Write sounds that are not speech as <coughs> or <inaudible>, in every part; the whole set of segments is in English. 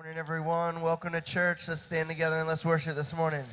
Morning, everyone. Welcome to church. Let's stand together and let's worship this morning.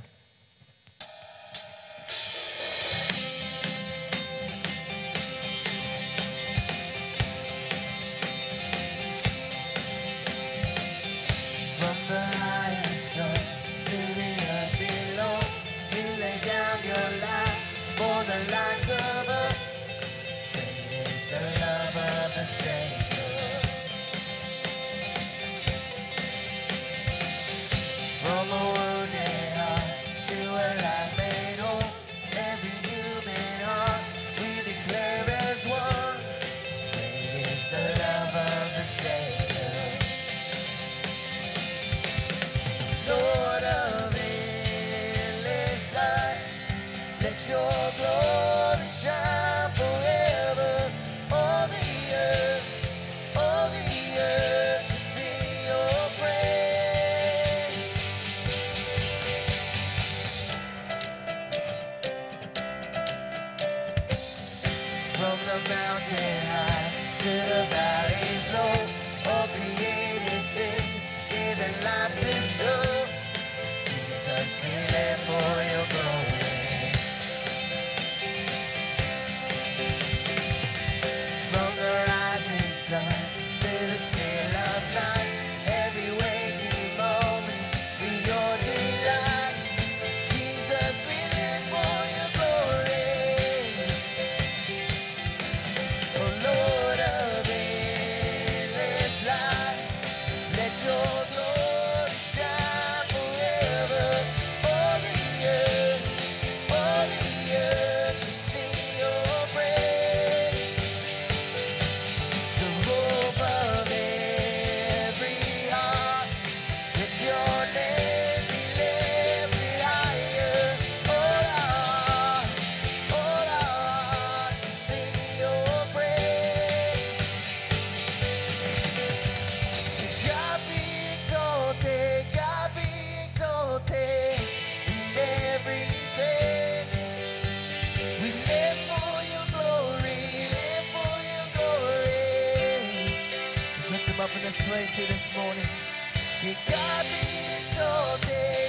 up in this place here this morning. He got me exalted.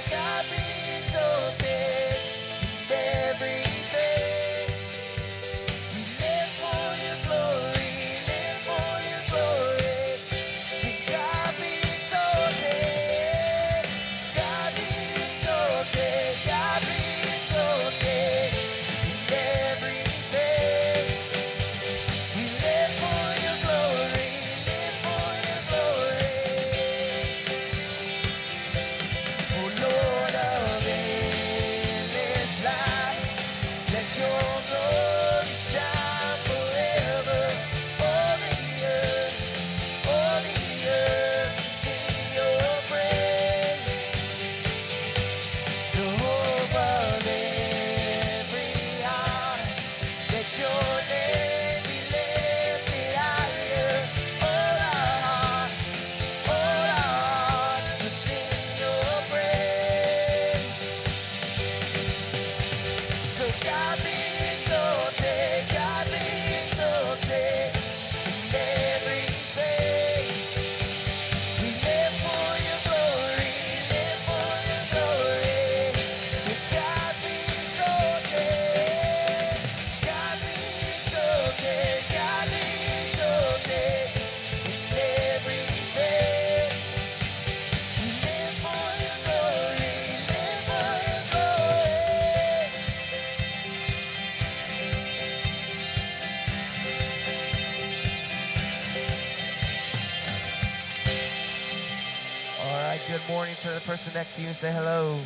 person next to you and say hello.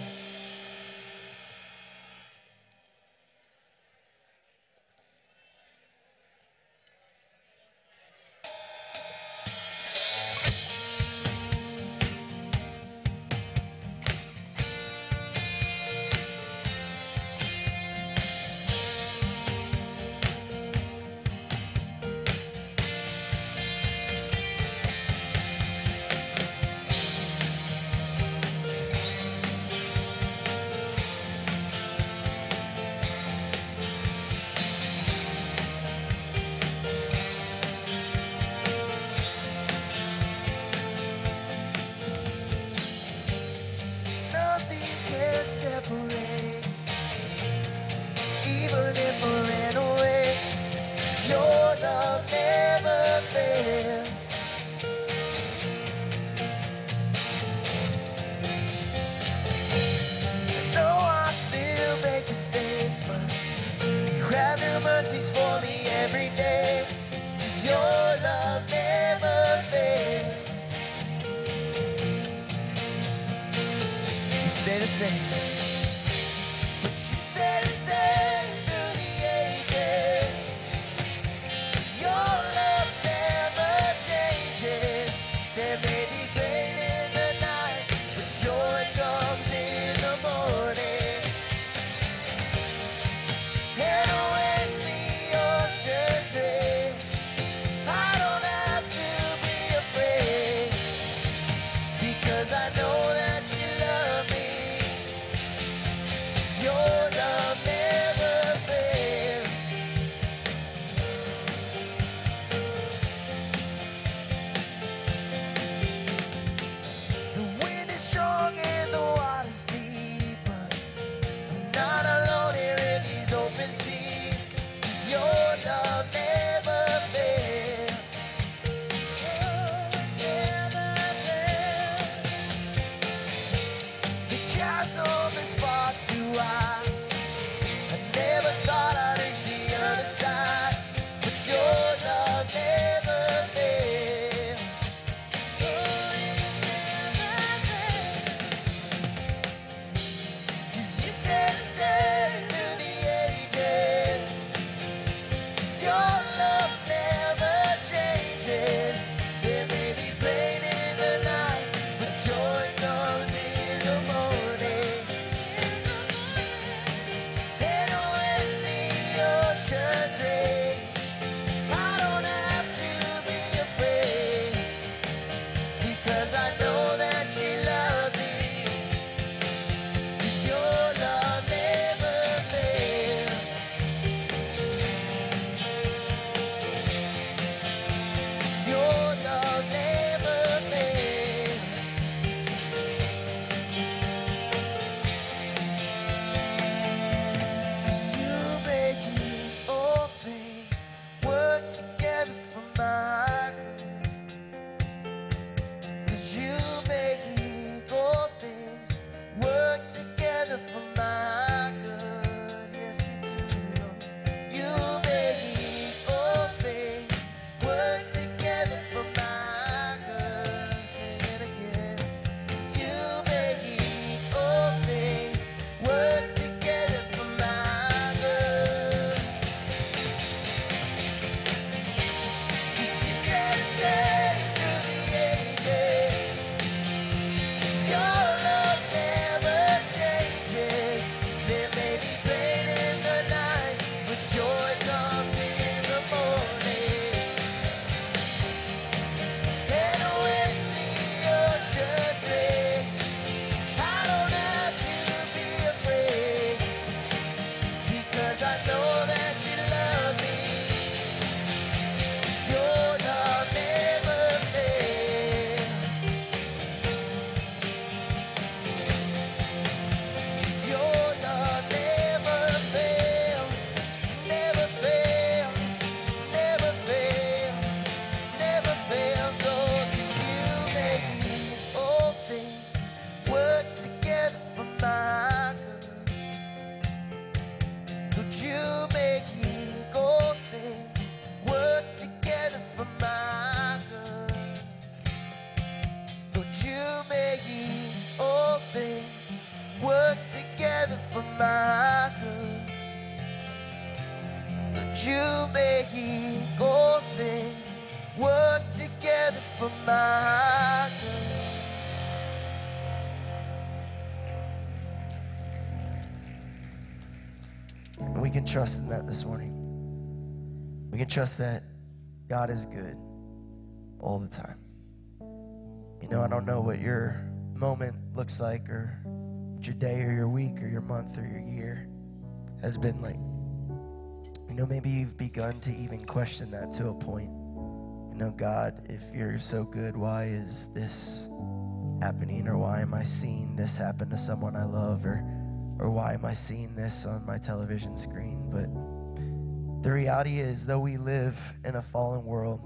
Trust in that this morning. We can trust that God is good all the time. You know, I don't know what your moment looks like or what your day or your week or your month or your year has been like. You know, maybe you've begun to even question that to a point. You know, God, if you're so good, why is this happening? Or why am I seeing this happen to someone I love? Or, or why am I seeing this on my television screen? But the reality is, though we live in a fallen world,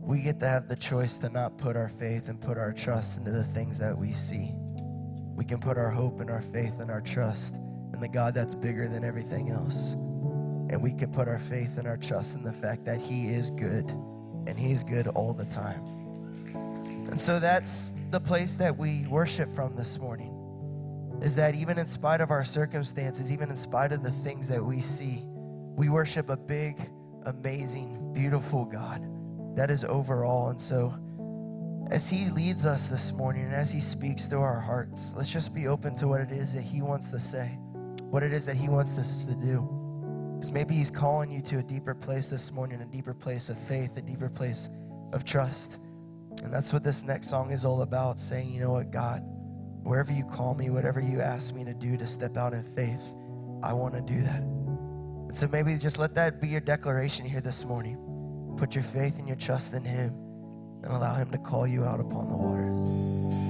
we get to have the choice to not put our faith and put our trust into the things that we see. We can put our hope and our faith and our trust in the God that's bigger than everything else. And we can put our faith and our trust in the fact that He is good and He's good all the time. And so that's the place that we worship from this morning. Is that even in spite of our circumstances, even in spite of the things that we see, we worship a big, amazing, beautiful God that is over all. And so, as He leads us this morning and as He speaks through our hearts, let's just be open to what it is that He wants to say, what it is that He wants us to do. Because maybe He's calling you to a deeper place this morning, a deeper place of faith, a deeper place of trust. And that's what this next song is all about saying, you know what, God, wherever you call me, whatever you ask me to do to step out in faith, I want to do that. And so maybe just let that be your declaration here this morning. Put your faith and your trust in Him and allow Him to call you out upon the waters.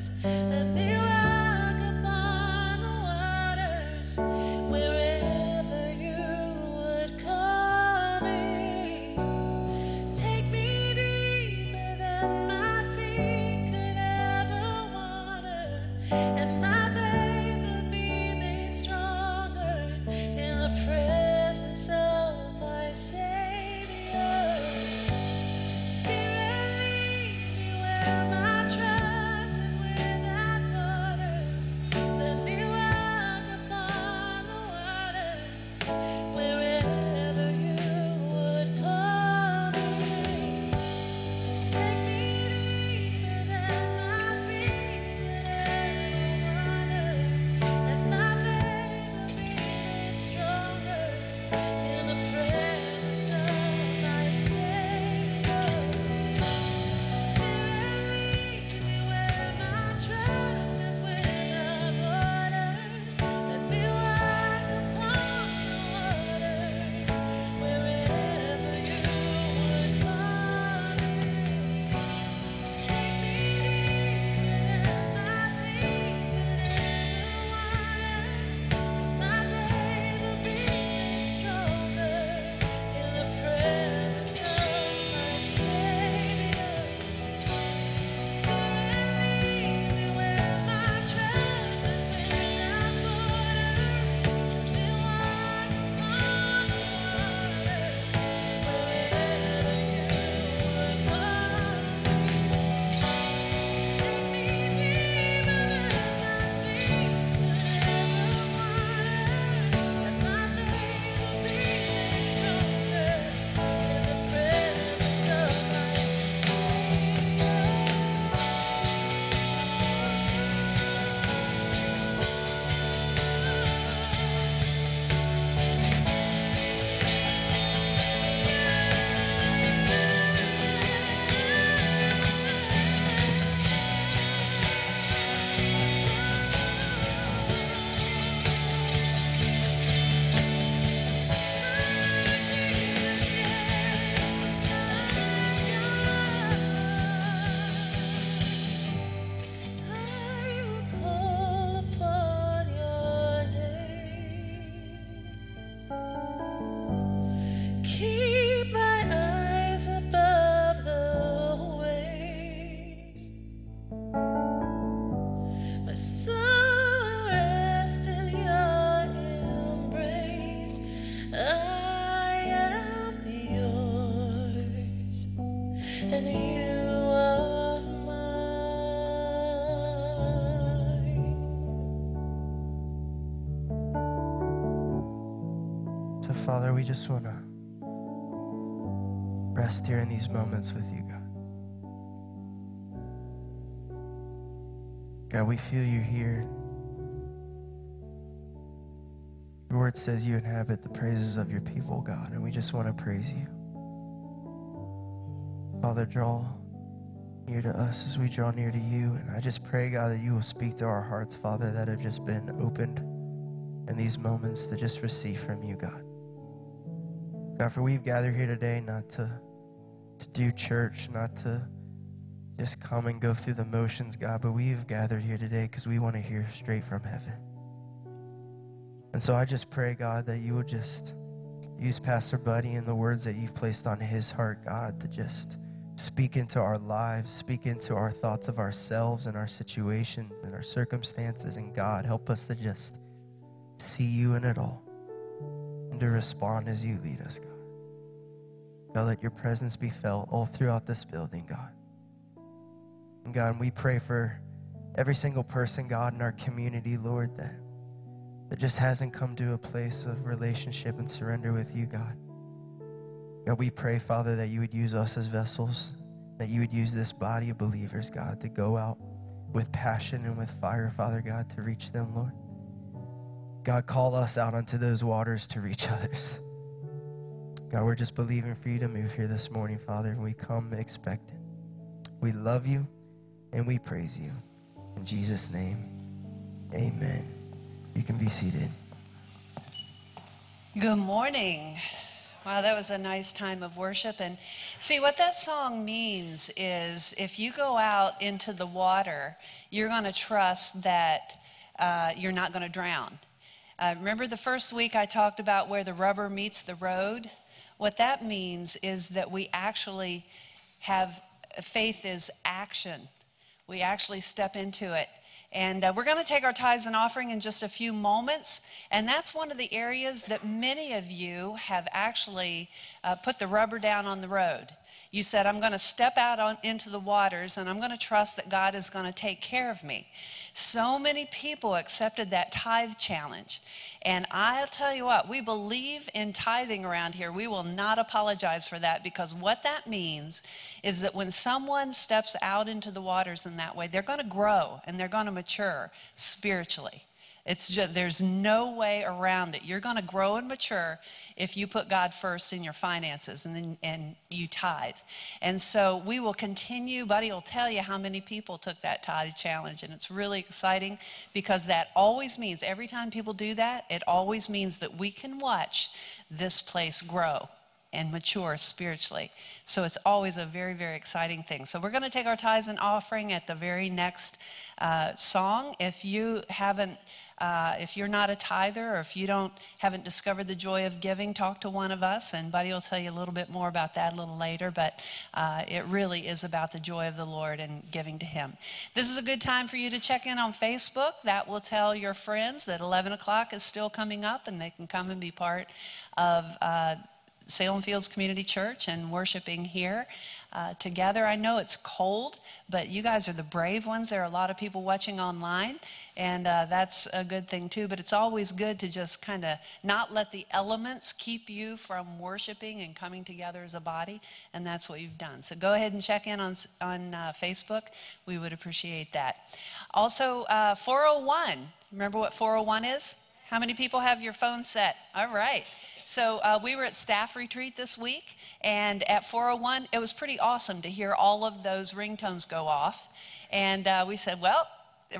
steps we just want to rest here in these moments with you, God. God, we feel you here. Your word says you inhabit the praises of your people, God, and we just want to praise you. Father, draw near to us as we draw near to you. And I just pray, God, that you will speak to our hearts, Father, that have just been opened in these moments to just receive from you, God. God, for we've gathered here today not to, to do church, not to just come and go through the motions, God, but we've gathered here today because we want to hear straight from heaven. And so I just pray, God, that you will just use Pastor Buddy and the words that you've placed on his heart, God, to just speak into our lives, speak into our thoughts of ourselves and our situations and our circumstances. And God, help us to just see you in it all to respond as you lead us, God. God, let your presence be felt all throughout this building, God. And God, we pray for every single person, God, in our community, Lord, that, that just hasn't come to a place of relationship and surrender with you, God. God, we pray, Father, that you would use us as vessels, that you would use this body of believers, God, to go out with passion and with fire, Father God, to reach them, Lord. God, call us out onto those waters to reach others. God, we're just believing for you to move here this morning, Father, we come expectant. We love you and we praise you. In Jesus' name, amen. You can be seated. Good morning. Wow, that was a nice time of worship. And see, what that song means is if you go out into the water, you're going to trust that uh, you're not going to drown. Uh, remember the first week I talked about where the rubber meets the road? What that means is that we actually have faith is action. We actually step into it. And uh, we're going to take our tithes and offering in just a few moments. And that's one of the areas that many of you have actually uh, put the rubber down on the road. You said, I'm going to step out on, into the waters and I'm going to trust that God is going to take care of me. So many people accepted that tithe challenge. And I'll tell you what, we believe in tithing around here. We will not apologize for that because what that means is that when someone steps out into the waters in that way, they're going to grow and they're going to mature spiritually. It's just, there's no way around it. You're going to grow and mature if you put God first in your finances and, and you tithe. And so we will continue. Buddy will tell you how many people took that tithe challenge. And it's really exciting because that always means every time people do that, it always means that we can watch this place grow and mature spiritually. So it's always a very, very exciting thing. So we're going to take our tithes and offering at the very next uh, song. If you haven't, uh, if you're not a tither or if you don't haven't discovered the joy of giving, talk to one of us, and Buddy will tell you a little bit more about that a little later. But uh, it really is about the joy of the Lord and giving to Him. This is a good time for you to check in on Facebook. That will tell your friends that 11 o'clock is still coming up, and they can come and be part of uh, Salem Fields Community Church and worshiping here uh, together. I know it's cold, but you guys are the brave ones. There are a lot of people watching online, and uh, that's a good thing too. But it's always good to just kind of not let the elements keep you from worshiping and coming together as a body, and that's what you've done. So go ahead and check in on, on uh, Facebook. We would appreciate that. Also, uh, 401. Remember what 401 is? How many people have your phone set? All right. So uh, we were at staff retreat this week, and at 401, it was pretty awesome to hear all of those ringtones go off. And uh, we said, well,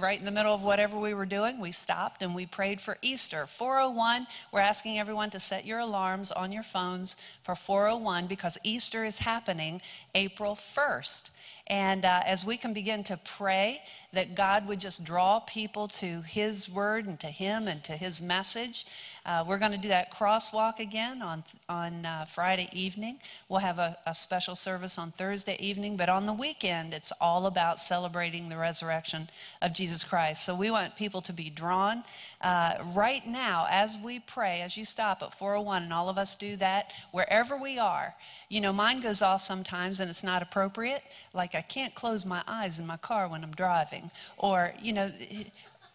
right in the middle of whatever we were doing, we stopped and we prayed for Easter. 401, we're asking everyone to set your alarms on your phones for 401 because Easter is happening April 1st. And uh, as we can begin to pray that God would just draw people to His word and to Him and to His message. Uh, we're going to do that crosswalk again on, on uh, Friday evening. We'll have a, a special service on Thursday evening, but on the weekend, it's all about celebrating the resurrection of Jesus Christ. So we want people to be drawn. Uh, right now, as we pray, as you stop at 401, and all of us do that, wherever we are, you know, mine goes off sometimes and it's not appropriate. Like can't close my eyes in my car when I'm driving. Or, you know,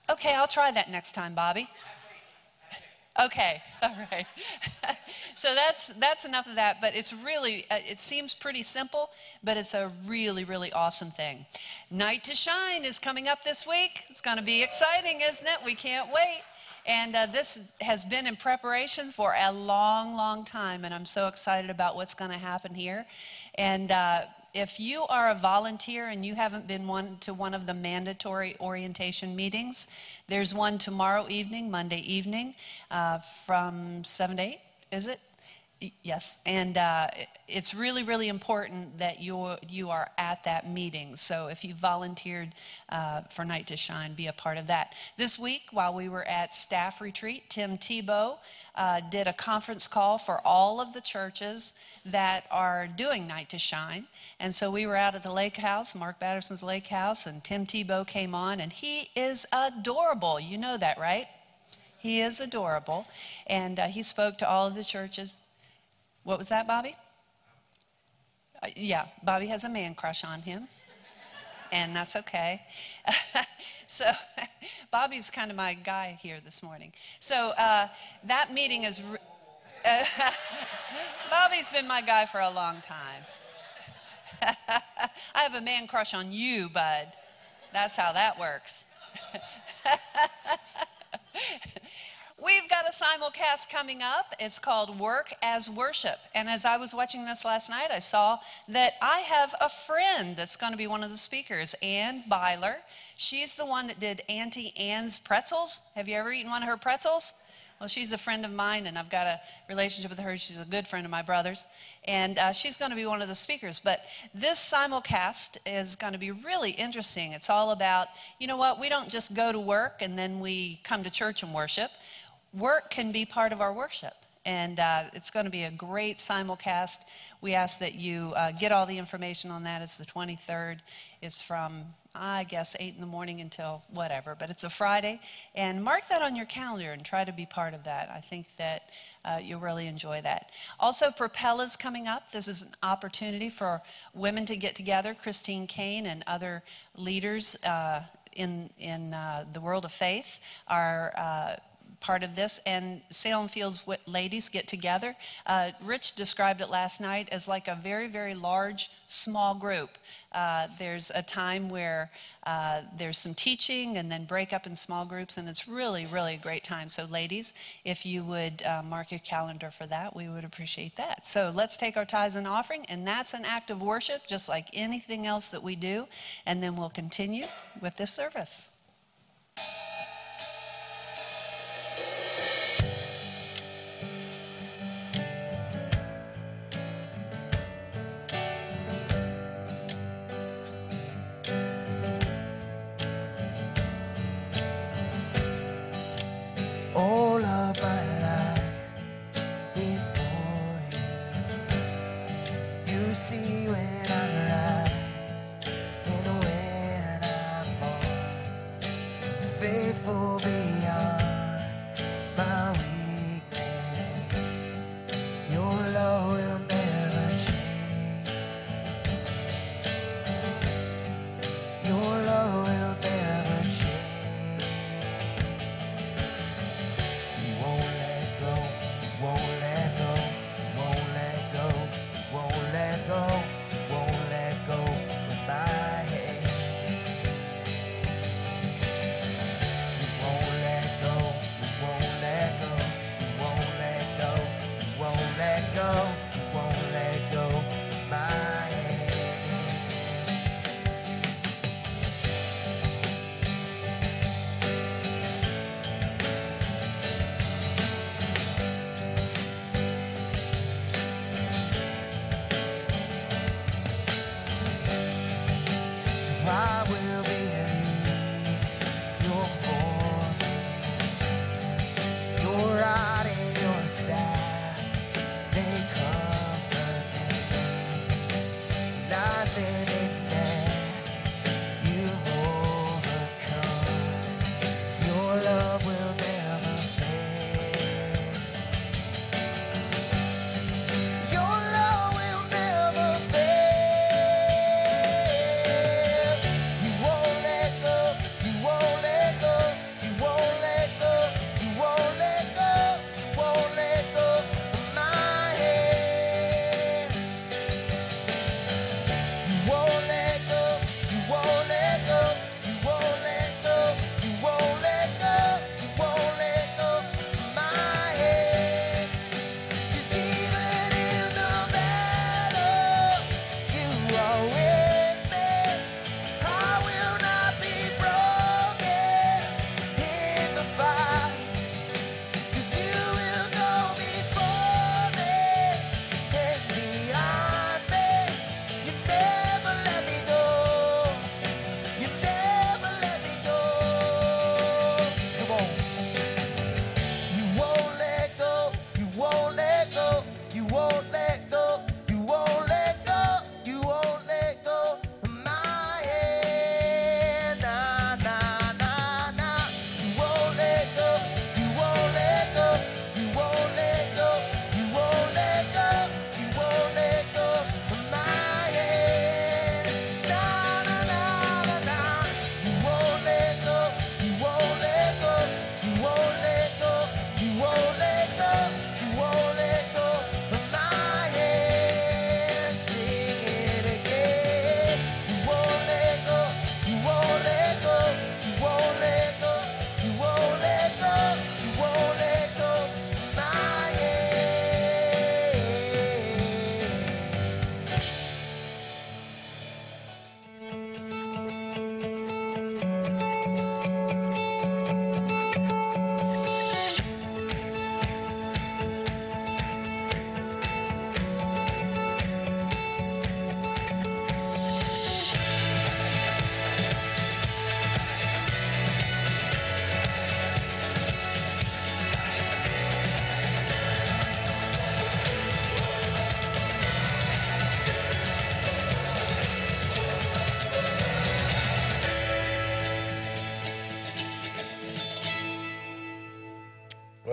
okay, I'll try that next time, Bobby. Okay, <laughs> all right. <laughs> so that's that's enough of that. But it's really uh, it seems pretty simple, but it's a really really awesome thing. Night to Shine is coming up this week. It's going to be exciting, isn't it? We can't wait. And uh, this has been in preparation for a long, long time, and I'm so excited about what's going to happen here. And uh, if you are a volunteer and you haven't been one to one of the mandatory orientation meetings, there's one tomorrow evening, Monday evening, uh, from 7 to 8, is it? Yes, and uh, it's really, really important that you you are at that meeting. So if you volunteered uh, for Night to Shine, be a part of that. This week, while we were at staff retreat, Tim Tebow uh, did a conference call for all of the churches that are doing Night to Shine, and so we were out at the Lake House, Mark Batterson's Lake House, and Tim Tebow came on, and he is adorable. You know that, right? He is adorable, and uh, he spoke to all of the churches what was that, Bobby? Uh, yeah, Bobby has a man crush on him, and that's okay. <laughs> so, <laughs> Bobby's kind of my guy here this morning. So, uh, that meeting is. Re- <laughs> Bobby's been my guy for a long time. I have a man crush on you, bud. That's how that works. We've got a simulcast coming up. It's called Work as Worship. And as I was watching this last night, I saw that I have a friend that's going to be one of the speakers, Anne Beiler. She's the one that did Auntie Anne's pretzels. Have you ever eaten one of her pretzels? Well, she's a friend of mine, and I've got a relationship with her. She's a good friend of my brother's, and uh, she's going to be one of the speakers. But this simulcast is going to be really interesting. It's all about, you know what, we don't just go to work and then we come to church and worship work can be part of our worship. And uh, it's going to be a great simulcast. We ask that you uh, get all the information on that. It's the 23rd. It's from, I guess, 8 in the morning until whatever. But it's a Friday. And mark that on your calendar and try to be part of that. I think that uh, you'll really enjoy that. Also, Propel is coming up. This is an opportunity for women to get together. Christine Caine and other leaders uh, in, in uh, the world of faith are uh, part of this, and Salem Fields ladies get together. Uh, Rich described it last night as like a very, very large, small group. Uh, there's a time where uh, there's some teaching and then break up in small groups, and it's really, really a great time. So, ladies, if you would uh, mark your calendar for that, we would appreciate that. So, let's take our tithes and offering, and that's an act of worship, just like anything else that we do, and then we'll continue with this service.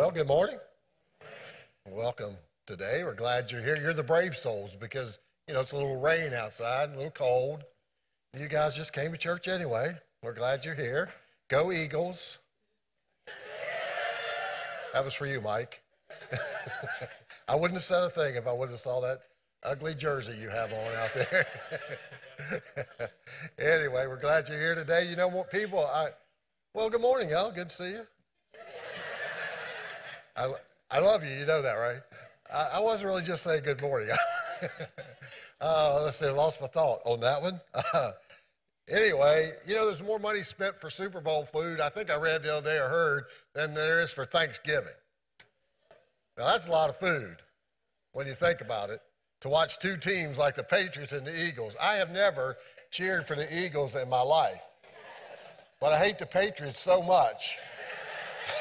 Well, good morning. Welcome today. We're glad you're here. You're the brave souls because, you know, it's a little rain outside, a little cold. You guys just came to church anyway. We're glad you're here. Go Eagles. That was for you, Mike. <laughs> I wouldn't have said a thing if I wouldn't have saw that ugly jersey you have on out there. <laughs> anyway, we're glad you're here today. You know what, people? I well, good morning, y'all. Good to see you. I, I love you. You know that, right? I, I wasn't really just saying good morning. <laughs> uh, let's see, I lost my thought on that one. <laughs> Anyway, you know, there's more money spent for Super Bowl food, I think I read the other day or heard, than there is for Thanksgiving. Now, that's a lot of food when you think about it. To watch two teams like the Patriots and the Eagles. I have never cheered for the Eagles in my life, but I hate the Patriots so much.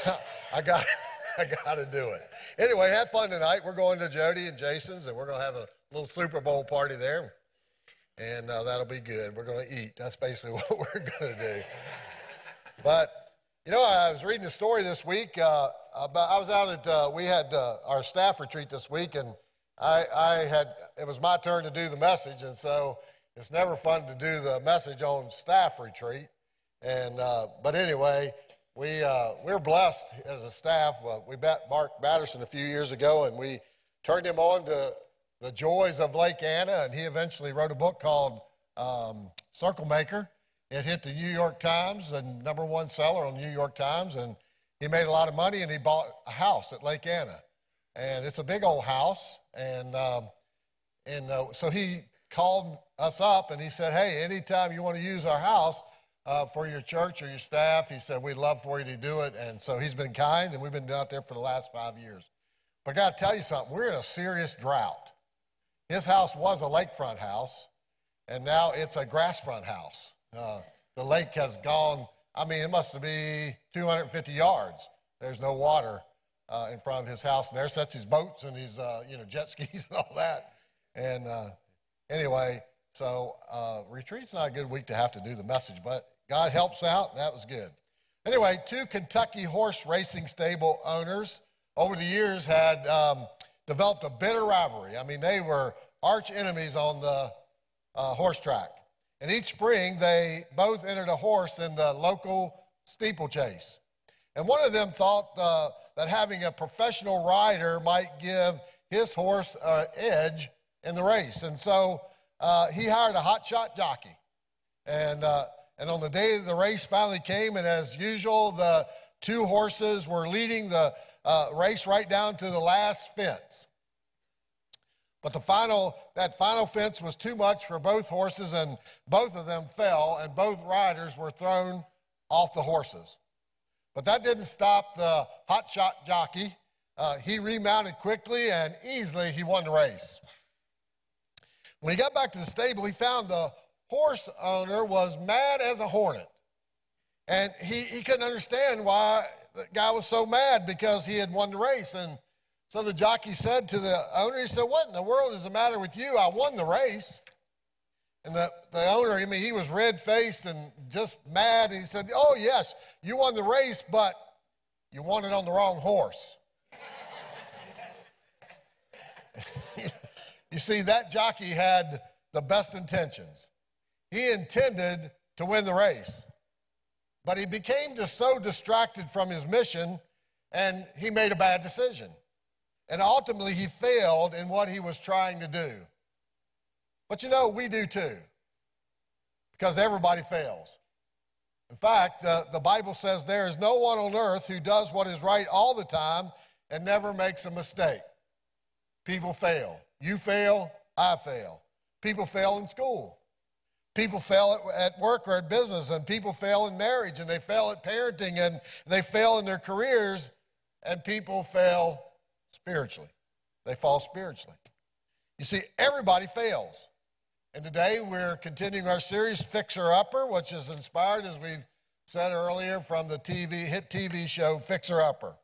<laughs> I got. <laughs> I got to do it. Anyway, have fun tonight. We're going to Jody and Jason's, and we're going to have a little Super Bowl party there, and uh, that'll be good. We're going to eat. That's basically <laughs> what we're going to do. But you know, I was reading a story this week. Uh, about I was out at uh, we had uh, our staff retreat this week, and I, I had it was my turn to do the message, and so it's never fun to do the message on staff retreat. And uh, but anyway, we, uh, we were blessed as a staff. Uh, we met Mark Batterson a few years ago, and we turned him on to the joys of Lake Anna, and he eventually wrote a book called um, Circle Maker. It hit the New York Times, and number one seller on the New York Times, and he made a lot of money, and he bought a house at Lake Anna. And it's a big old house, and, um, and uh, so he called us up, and he said, hey, anytime you want to use our house, uh, for your church or your staff. He said, We'd love for you to do it. And so he's been kind, and we've been out there for the last five years. But I got to tell you something, we're in a serious drought. His house was a lakefront house, and now it's a grassfront house. Uh, the lake has gone, I mean, it must be 250 yards. There's no water uh, in front of his house, and there sits his boats and his, uh, you know, jet <laughs> skis and all that. And uh, anyway, so uh, retreat's not a good week to have to do the message, but God helps out, that was good. Anyway, two Kentucky horse racing stable owners over the years had um, developed a bitter rivalry. I mean, they were arch enemies on the uh, horse track. And each spring, they both entered a horse in the local steeplechase. And one of them thought uh, that having a professional rider might give his horse an edge in the race. And so uh, he hired a hotshot jockey. And, uh, and on the day the race finally came, and as usual, the two horses were leading the uh, race right down to the last fence. But the final, that final fence was too much for both horses, and both of them fell, and both riders were thrown off the horses. But that didn't stop the hotshot jockey. Uh, he remounted quickly, and easily he won the race. When he got back to the stable, he found the horse owner was mad as a hornet. And he, he couldn't understand why the guy was so mad because he had won the race. And so the jockey said to the owner, he said, What in the world is the matter with you? I won the race. And the, the owner, I mean, he was red faced and just mad. And he said, Oh, yes, you won the race, but you won it on the wrong horse. <laughs> You see, that jockey had the best intentions. He intended to win the race, but he became just so distracted from his mission and he made a bad decision. And ultimately, he failed in what he was trying to do. But you know, we do too, because everybody fails. In fact, the, the Bible says there is no one on earth who does what is right all the time and never makes a mistake. People fail. You fail, I fail. People fail in school. People fail at, work or at business, and people fail in marriage, and they fail at parenting, and they fail in their careers, and people fail spiritually. They fall spiritually. You see, everybody fails. And today we're continuing our series, Fixer Upper, which is inspired, as we said earlier, from the TV, hit TV show Fixer Upper.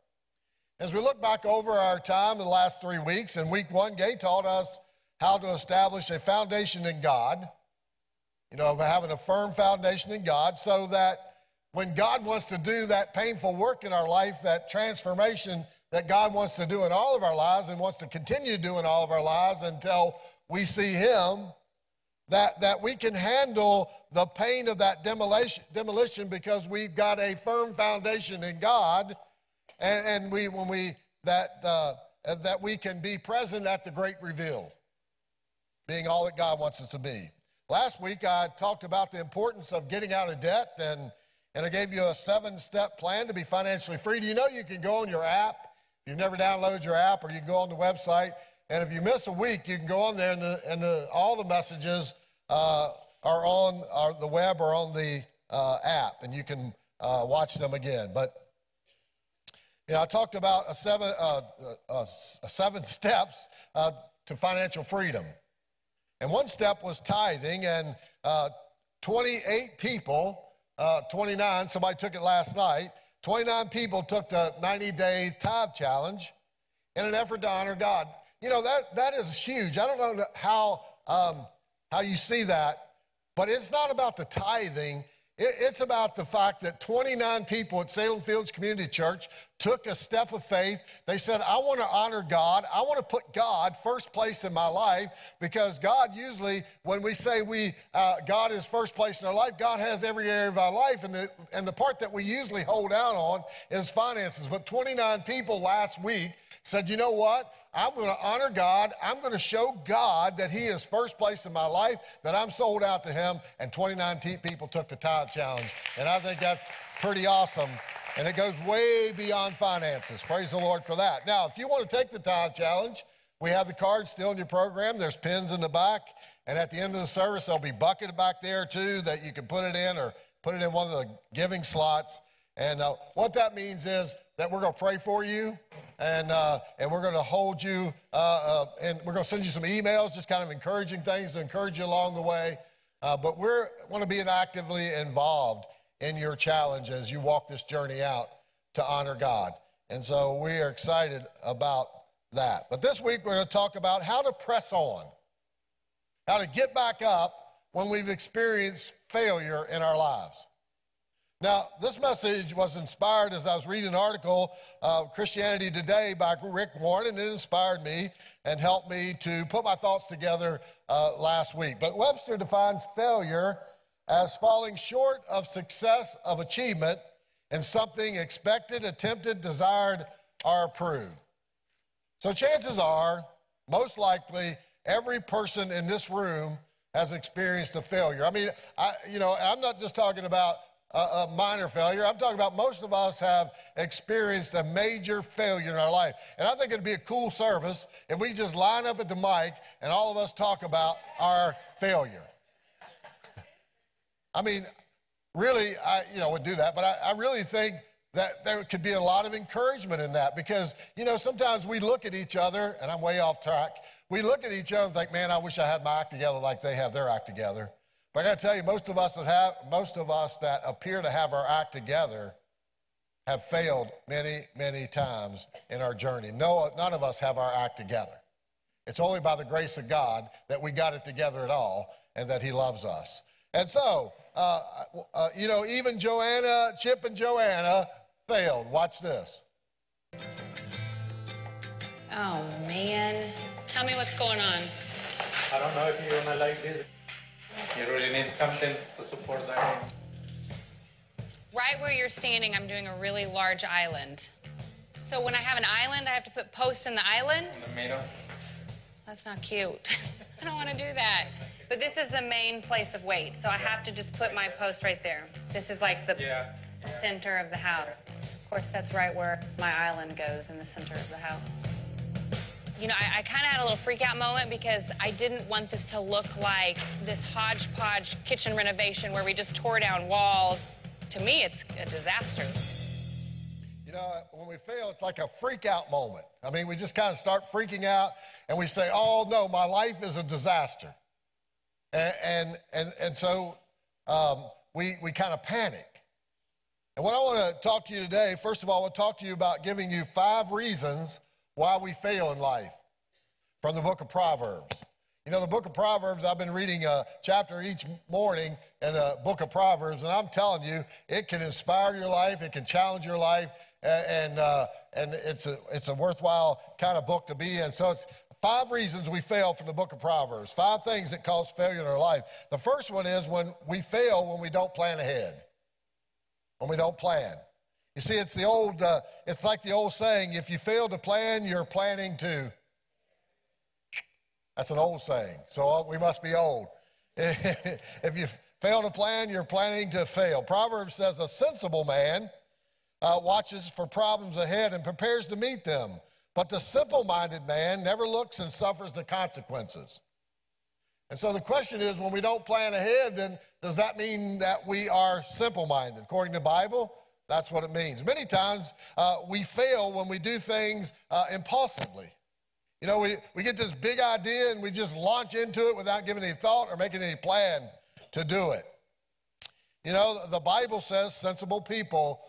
As we look back over our time in the last three weeks, in week one, Gay taught us how to establish a foundation in God, you know, having a firm foundation in God, so that when God wants to do that painful work in our life, that transformation, that God wants to do in all of our lives and wants to continue to do in all of our lives until we see Him, that, that we can handle the pain of that demolition, demolition because we've got a firm foundation in God, and, and we, when we, that, uh, that we can be present at the great reveal, being all that God wants us to be. Last week, I talked about the importance of getting out of debt, and, and I gave you a seven step plan to be financially free. Do you know you can go on your app? If you've never downloaded your app, or you can go on the website, and if you miss a week, you can go on there, and, the, and the, all the messages uh, are on are the web or on the uh, app, and you can uh, watch them again. But you know, I talked about a seven, uh, uh, seven steps uh, to financial freedom. And one step was tithing, and uh, 28 people, uh, 29, somebody took it last night, 29 people took the 90 day tithe challenge in an effort to honor God. You know, that, that is huge. I don't know how, um, how you see that, but it's not about the tithing. It's about the fact that 29 people at Salem Fields Community Church took a step of faith. They said, I want to honor God. I want to put God first place in my life because God usually, when we say we, uh, God is first place in our life, God has every area of our life. And the, and the part that we usually hold out on is finances. But 29 people last week said, you know what? I'm going to honor God. I'm going to show God that He is first place in my life, that I'm sold out to Him. And 29 people took the tithe challenge. And I think that's pretty awesome. And it goes way beyond finances. Praise the Lord for that. Now, if you want to take the tithe challenge, we have the cards still in your program. There's pins in the back. And at the end of the service, there'll be bucket back there too that you can put it in or put it in one of the giving slots. And uh, what that means is that we're going to pray for you and, uh, and we're going to hold you uh, uh and we're going to send you some emails, just kind of encouraging things to encourage you along the way. Uh, but we want to be actively involved in your challenge as you walk this journey out to honor God. And so we are excited about that. But this week we're going to talk about how to press on, how to get back up when we've experienced failure in our lives. Now, this message was inspired as I was reading an article, uh, Christianity Today by Rick Warren, and it inspired me and helped me to put my thoughts together uh, last week. But Webster defines failure as falling short of success of achievement in something expected, attempted, desired, or approved. So, chances are, most likely, every person in this room has experienced a failure. I mean, I, you know, I'm not just talking about a, a, minor failure. I'm talking about most of us have experienced a major failure in our life. And I think it'd be a cool service if we just line up at the mic and all of us talk about our failure. I mean, really, I you know would do that, but I, I really think that there could be a lot of encouragement in that because you know sometimes we look at each other, and I'm way off track. We look at each other and think, man, I wish I had my act together like they have their act together. But I got to tell you, most of us that have, most of us that appear to have our act together have failed many, many times in our journey. No, none of us have our act together. It's only by the grace of God that we got it together at all and that He loves us. And so, uh, uh, you know, even Joanna, Chip and Joanna failed. Watch this. Oh, man. Tell me what's going on. I don't know if you're gonna like this. You really need something to support that. Right where you're standing, I'm doing a really large island. So when I have an island, I have to put posts in the island? In the middle. That's not cute. <laughs> I don't want to do that. But this is the main place of weight, so I have to just put my post right there. This is like the Yeah. center of the house. Of course, that's right where my island goes in the center of the house. You know, I, I kind of had a little freak out moment because I didn't want this to look like this hodgepodge kitchen renovation where we just tore down walls. To me, it's a disaster. You know, when we fail, it's like a freak out moment. I mean, we just kind of start freaking out and we say, oh no, my life is a disaster. And, and, and, and so um, we, we kind of panic. And what I want to talk to you today, first of all, I want to talk to you about giving you five reasons why we fail in life from the book of Proverbs. You know, the book of Proverbs, I've been reading a chapter each morning in the book of Proverbs, and I'm telling you, it can inspire your life, it can challenge your life, and, uh, and it's, a, it's a worthwhile kind of book to be in. So it's five reasons we fail from the book of Proverbs, five things that cause failure in our life. The first one is when we fail when we don't plan ahead, when we don't plan. You see, it's the old, uh, it's like the old saying, if you fail to plan, you're planning to. That's an old saying, so uh, we must be old. <laughs> if you fail to plan, you're planning to fail. Proverbs says a sensible man uh, watches for problems ahead and prepares to meet them, but the simple minded man never looks and suffers the consequences. And so the question is when we don't plan ahead, then does that mean that we are simple minded? According to the Bible, that's what it means. Many times uh, we fail when we do things uh, impulsively. You know, we, we get this big idea and we just launch into it without giving any thought or making any plan to do it. You know, the Bible says sensible people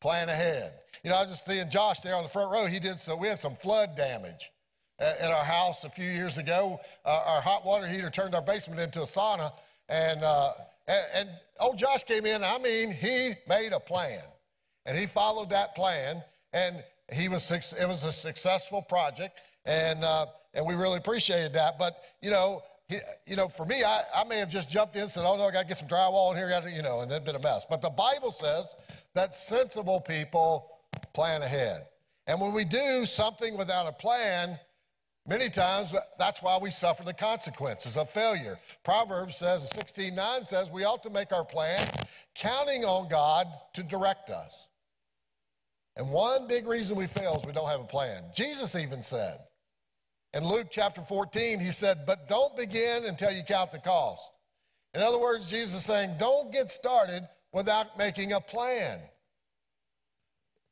plan ahead. You know, I was just seeing Josh there on the front row. He did so. We had some flood damage at our house a few years ago. Uh, our hot water heater turned our basement into a sauna, and, uh, and and old Josh came in. I mean, he made a plan, and he followed that plan, and he was it was a successful project, and uh, and we really appreciated that. But you know. He, you know, for me, I, I may have just jumped in and said, "Oh no, I got to get some drywall in here," got to, you know, and it'd been a mess. But the Bible says that sensible people plan ahead, and when we do something without a plan, Many times that's why we suffer the consequences of failure. Proverbs says, 16:9 says we ought to make our plans counting on God to direct us. And one big reason we fail is we don't have a plan. Jesus even said in Luke chapter 14, he said, But don't begin until you count the cost. In other words, Jesus is saying, Don't get started without making a plan.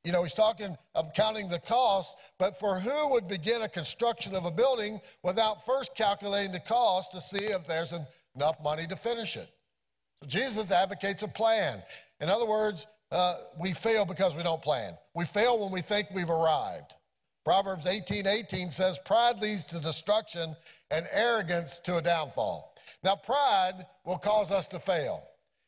You know, he's talking of counting the cost, but for who would begin a construction of a building without first calculating the cost to see if there's enough money to finish it? So Jesus advocates a plan. In other words, uh, we fail because we don't plan. We fail when we think we've arrived. Proverbs 18 18 says, Pride leads to destruction and arrogance to a downfall. Now, pride will cause us to fail.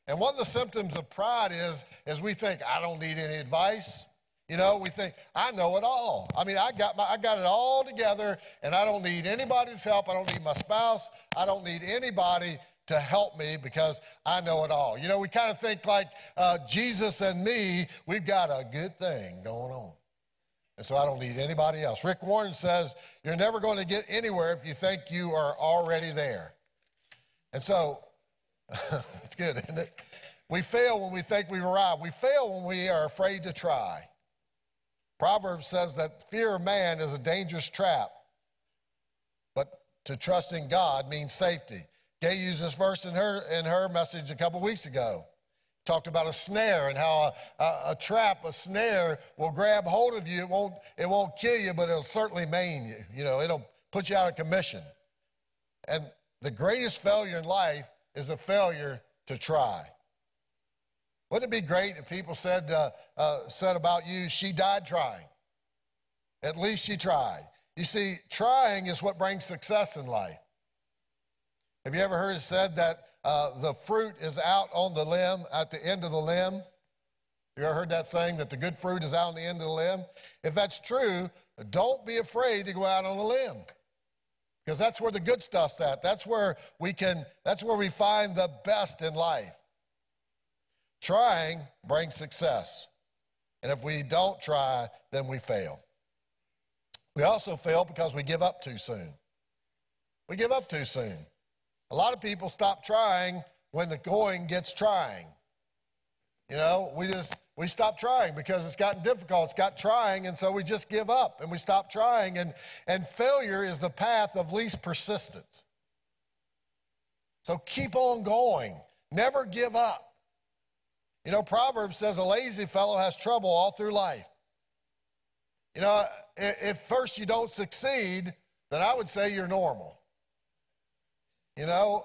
And one of the symptoms of pride is, is we think, I don't need any advice. You know, we think, I know it all. I mean, I got, my, I got it all together, and I don't need anybody's help. I don't need my spouse. I don't need anybody to help me because I know it all. You know, we kind of think like uh, Jesus and me, we've got a good thing going on. And so I don't need anybody else. Rick Warren says, You're never going to get anywhere if you think you are already there. And so, <laughs> it's good, isn't it? We fail when we think we've arrived. We fail when we are afraid to try. Proverbs says that fear of man is a dangerous trap, but to trust in God means safety. Gay used this verse in her, in her message a couple weeks ago. Talked about a snare and how a, a, a trap, a snare will grab hold of you. It won't, it won't kill you, but it'll certainly maim you. You know, it'll put you out of commission. And the greatest failure in life is a failure to try. Wouldn't it be great if people said, uh, uh, said about you, she died trying? At least she tried. You see, trying is what brings success in life. Have you ever heard it said that uh, the fruit is out on the limb at the end of the limb? You ever heard that saying that the good fruit is out on the end of the limb? If that's true, don't be afraid to go out on a limb. Because that's where the good stuff's at. That's where we can, that's where we find the best in life. Trying brings success. And if we don't try, then we fail. We also fail because we give up too soon. We give up too soon. A lot of people stop trying when the going gets trying. You know, we just we stop trying because it's gotten difficult. It's got trying, and so we just give up and we stop trying. And and failure is the path of least persistence. So keep on going. Never give up. You know, Proverbs says a lazy fellow has trouble all through life. You know, if first you don't succeed, then I would say you're normal. You know,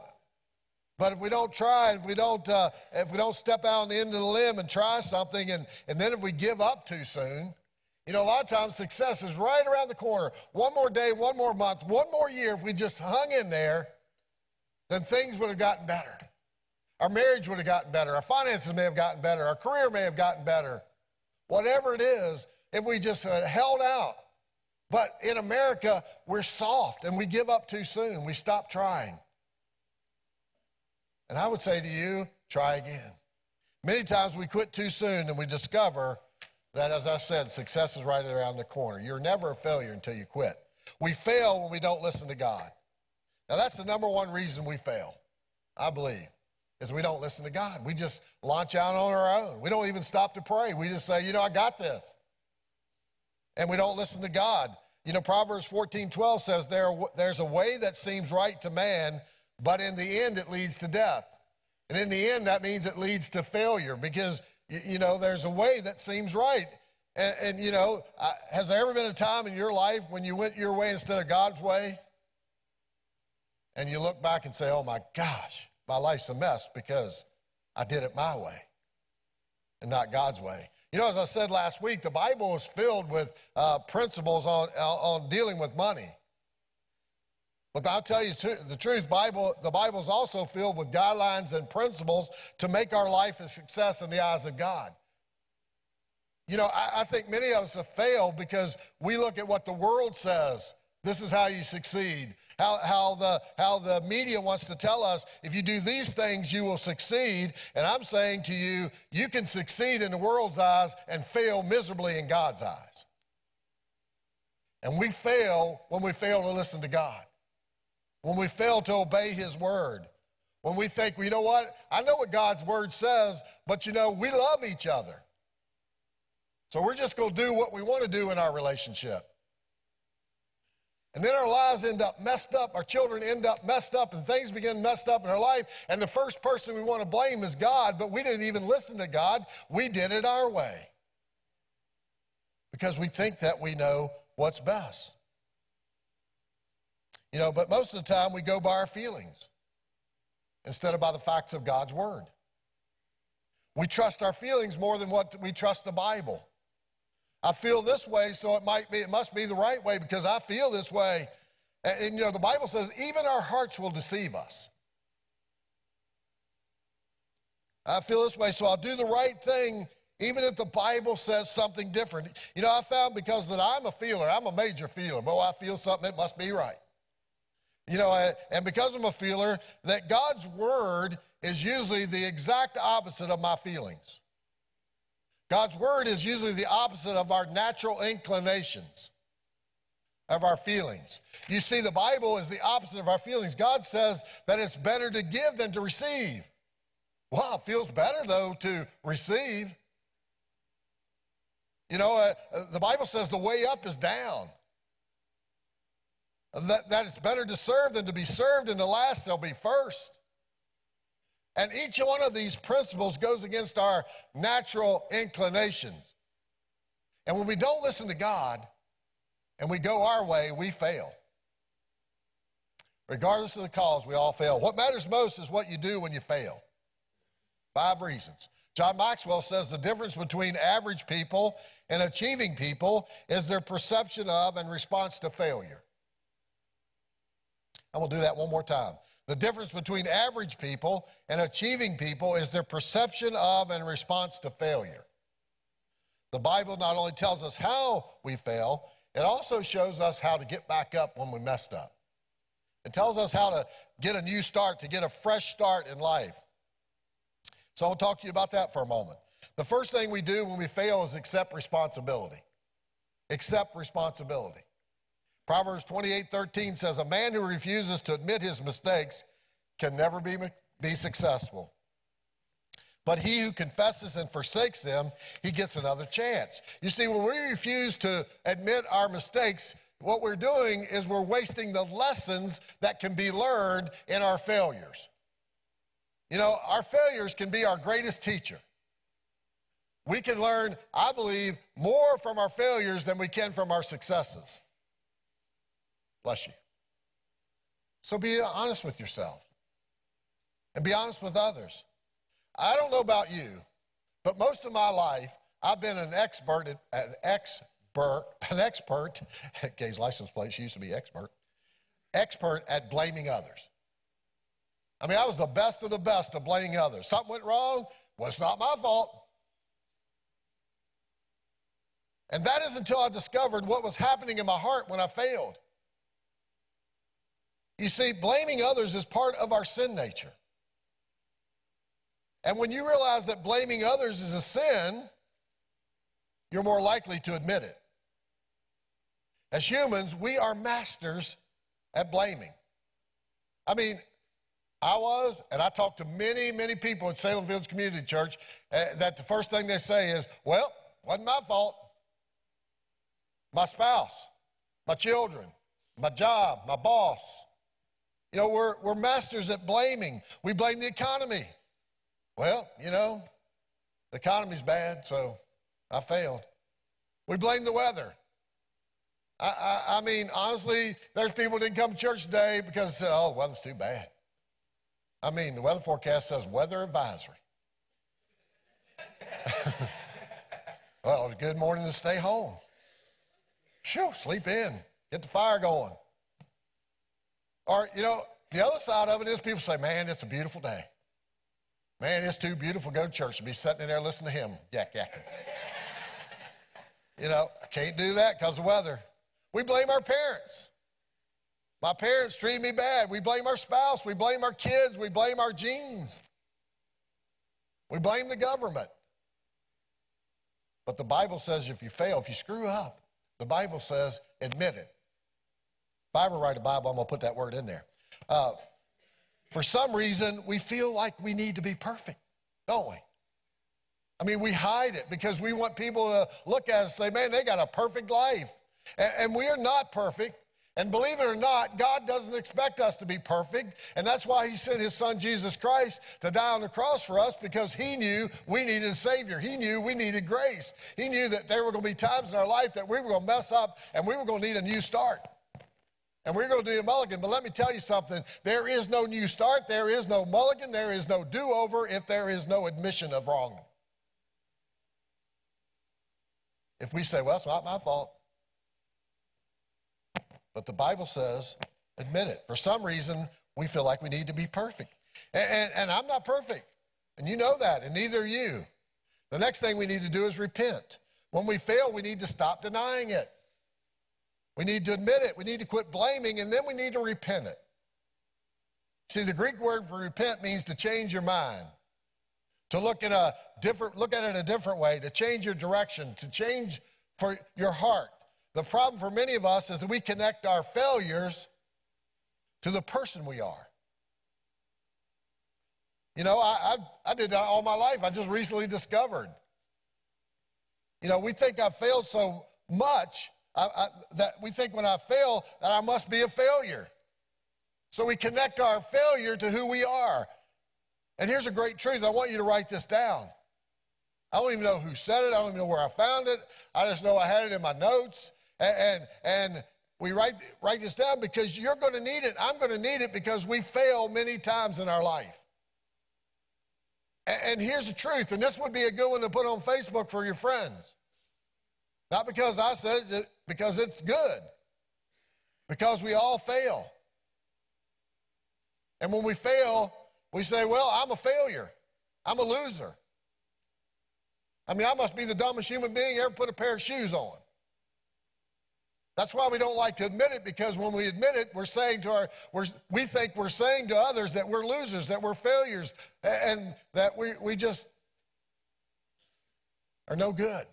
but if we don't try, if we don't, uh, if we don't step out on the end of the limb and try something, and, and then if we give up too soon, you know, a lot of times success is right around the corner. One more day, one more month, one more year. If we just hung in there, then things would have gotten better. Our marriage would have gotten better. Our finances may have gotten better. Our career may have gotten better. Whatever it is, if we just had held out. But in America, we're soft and we give up too soon. We stop trying. And I would say to you, try again. Many times we quit too soon and we discover that, as I said, success is right around the corner. You're never a failure until you quit. We fail when we don't listen to God. Now, that's the number one reason we fail, I believe, is we don't listen to God. We just launch out on our own. We don't even stop to pray. We just say, you know, I got this. And we don't listen to God. You know, Proverbs 14 12 says, there, There's a way that seems right to man, but in the end it leads to death. And in the end, that means it leads to failure because, you know, there's a way that seems right. And, and you know, uh, has there ever been a time in your life when you went your way instead of God's way? And you look back and say, oh my gosh, my life's a mess because I did it my way and not God's way. You know, as I said last week, the Bible is filled with uh, principles on, on dealing with money. But I'll tell you the truth, Bible, the Bible is also filled with guidelines and principles to make our life a success in the eyes of God. You know, I, I think many of us have failed because we look at what the world says. This is how you succeed. How, how, the, how the media wants to tell us if you do these things, you will succeed. And I'm saying to you, you can succeed in the world's eyes and fail miserably in God's eyes. And we fail when we fail to listen to God when we fail to obey His word, when we think, well, you know what, I know what God's word says, but you know, we love each other. So we're just going to do what we want to do in our relationship. And then our lives end up messed up, our children end up messed up, and things begin messed up in our life. And the first person we want to blame is God, but we didn't even listen to God. We did it our way. Because we think that we know what's best. You know, but most of the time we go by our feelings instead of by the facts of God's word. We trust our feelings more than what we trust the Bible. I feel this way, so it might be, it must be the right way because I feel this way. And, and you know, the Bible says even our hearts will deceive us. I feel this way, so I'll do the right thing even if the Bible says something different. You know, I found because that I'm a feeler, I'm a major feeler. Boy, I feel something, it must be right. You know, and because I'm a feeler, that God's word is usually the exact opposite of my feelings. God's word is usually the opposite of our natural inclinations, of our feelings. You see, the Bible is the opposite of our feelings. God says that it's better to give than to receive. Well, it feels better, though, to receive. You know, uh, the Bible says the way up is down. That, that it's better to serve than to be served, and the last shall be first. And each one of these principles goes against our natural inclinations. And when we don't listen to God and we go our way, we fail. Regardless of the cause, we all fail. What matters most is what you do when you fail. Five reasons. John Maxwell says the difference between average people and achieving people is their perception of and response to failure. I'm going to do that one more time. The difference between average people and achieving people is their perception of and response to failure. The Bible not only tells us how we fail, it also shows us how to get back up when we messed up. It tells us how to get a new start, to get a fresh start in life. So I'll talk to you about that for a moment. The first thing we do when we fail is accept responsibility. Accept responsibility. Proverbs 28 13 says, A man who refuses to admit his mistakes can never be, be successful. But he who confesses and forsakes them, he gets another chance. You see, when we refuse to admit our mistakes, what we're doing is we're wasting the lessons that can be learned in our failures. You know, our failures can be our greatest teacher. We can learn, I believe, more from our failures than we can from our successes. Bless you. So be honest with yourself and be honest with others. I don't know about you, but most of my life, I've been an expert, at, an expert, an expert, <laughs> at Gay's license plate, she used to be expert, expert at blaming others. I mean, I was the best of the best of blaming others. Something went wrong, well, it's not my fault. And that is until I discovered what was happening in my heart when I failed. You see, blaming others is part of our sin nature. And when you realize that blaming others is a sin, you're more likely to admit it. As humans, we are masters at blaming. I mean, I was, and I talked to many, many people at Salem Fields Community Church uh, that the first thing they say is, well, wasn't my fault. My spouse, my children, my job, my boss. You know, we're, we're masters at blaming. We blame the economy. Well, you know, the economy's bad, so I failed. We blame the weather. I, I, I mean, honestly, there's people who didn't come to church today because, oh, the weather's too bad. I mean, the weather forecast says weather advisory. <laughs> well, good morning to stay home. Phew, sleep in, get the fire going. Or, you know, the other side of it is people say, man, it's a beautiful day. Man, it's too beautiful to go to church and be sitting in there listening to him yak yakking. you know, I can't do that because of weather. We blame our parents. My parents treated me bad. We blame our spouse. We blame our kids. We blame our genes. We blame the government. But the Bible says if you fail, if you screw up, the Bible says admit it. If I ever write a Bible, I'm going to put that word in there. Uh, for some reason, we feel like we need to be perfect, don't we? I mean, we hide it because we want people to look at us and say, man, they got a perfect life. And, and we are not perfect. And believe it or not, God doesn't expect us to be perfect. And that's why He sent His Son Jesus Christ to die on the cross for us because He knew we needed a Savior. He knew we needed grace. He knew that there were going to be times in our life that we were going to mess up and we were going to need a new start. And we're going to do a mulligan. But let me tell you something there is no new start, there is no mulligan, there is no do over if there is no admission of wrong. If we say, well, it's not my fault. But the Bible says, admit it. For some reason, we feel like we need to be perfect. And, and, and, I'm not perfect. And you know that, and neither are you. The next thing we need to do is repent. When we fail, we need to stop denying it. We need to admit it. We need to quit blaming, and then we need to repent it. See, the Greek word for repent means to change your mind, to look at a different, look at it a different way, to change your direction, to change for your heart. The problem for many of us is that we connect our failures to the person we are. You know, I, I, I, did that all my life. I just recently discovered. You know, we think I've failed so much I, I, that we think when I fail that I must be a failure. So we connect our failure to who we are. And here's a great truth. I want you to write this down. I don't even know who said it. I don't even know where I found it. I just know I had it in my notes. And, and, and we write, write this down because you're going to need it. I'm going to need it because we fail many times in our life. And, and here's the truth, and this would be a good one to put on Facebook for your friends. Not because I said it, because it's good. Because we all fail. And when we fail, we say, well, I'm a failure. I'm a loser. I mean, I must be the dumbest human being ever put a pair of shoes on. That's why we don't like to admit it because when we admit it, we're saying to our, we're, we think we're saying to others that we're losers, that we're failures, and that we, we just are no good.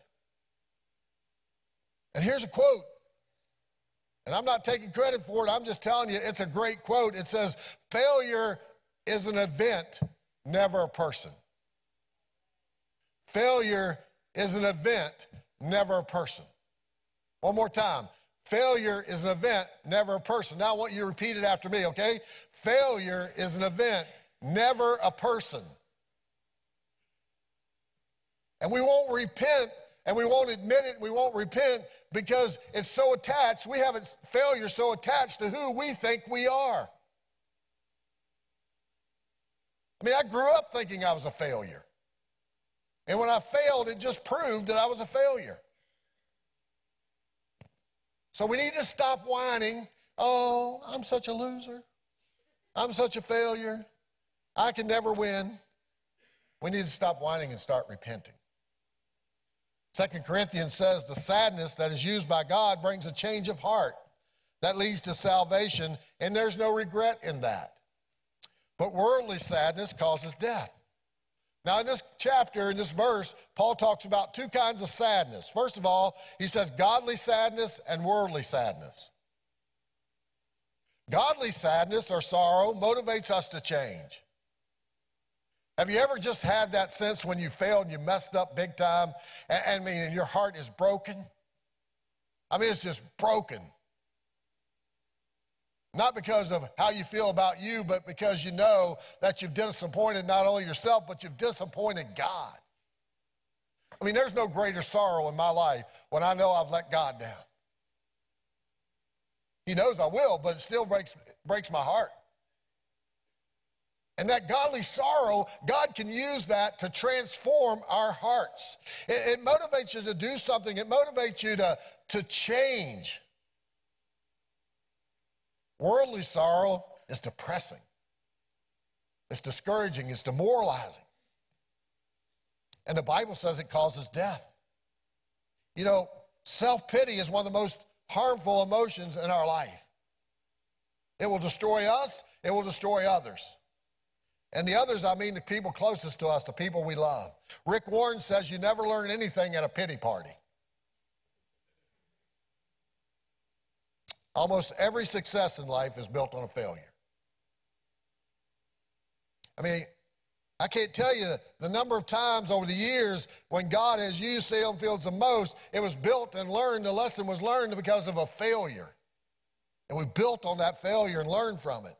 And here's a quote, and I'm not taking credit for it, I'm just telling you it's a great quote. It says, Failure is an event, never a person. Failure is an event, never a person. One more time. Failure is an event, never a person. Now I want you to repeat it after me, okay? Failure is an event, never a person. And we won't repent and we won't admit it, we won't repent because it's so attached. We have a failure so attached to who we think we are. I mean, I grew up thinking I was a failure. And when I failed, it just proved that I was a failure. So we need to stop whining. Oh, I'm such a loser. I'm such a failure. I can never win. We need to stop whining and start repenting. Second Corinthians says the sadness that is used by God brings a change of heart that leads to salvation, and there's no regret in that. But worldly sadness causes death. Now, in this chapter, in this verse, Paul talks about two kinds of sadness. First of all, he says godly sadness and worldly sadness. Godly sadness or sorrow motivates us to change. Have you ever just had that sense when you failed and you messed up big time? And, I mean, and your heart is broken? I mean, it's just broken. Not because of how you feel about you, but because you know that you've disappointed not only yourself, but you've disappointed God. I mean, there's no greater sorrow in my life when I know I've let God down. He knows I will, but it still breaks, breaks my heart. And that godly sorrow, God can use that to transform our hearts. It, it, motivates you to do something, it motivates you to, to change. Worldly sorrow is depressing, it's discouraging, it's demoralizing. And the Bible says it causes death. You know, self pity is one of the most harmful emotions in our life. It will destroy us, it will destroy others. And the others, I mean the people closest to us, the people we love. Rick Warren says you never learn anything at a pity party. Almost every success in life is built on a failure. I mean, I can't tell you the number of times over the years when God has used Salem Fields the most, it was built and learned, the lesson was learned because of a failure. And we built on that failure and learned from it.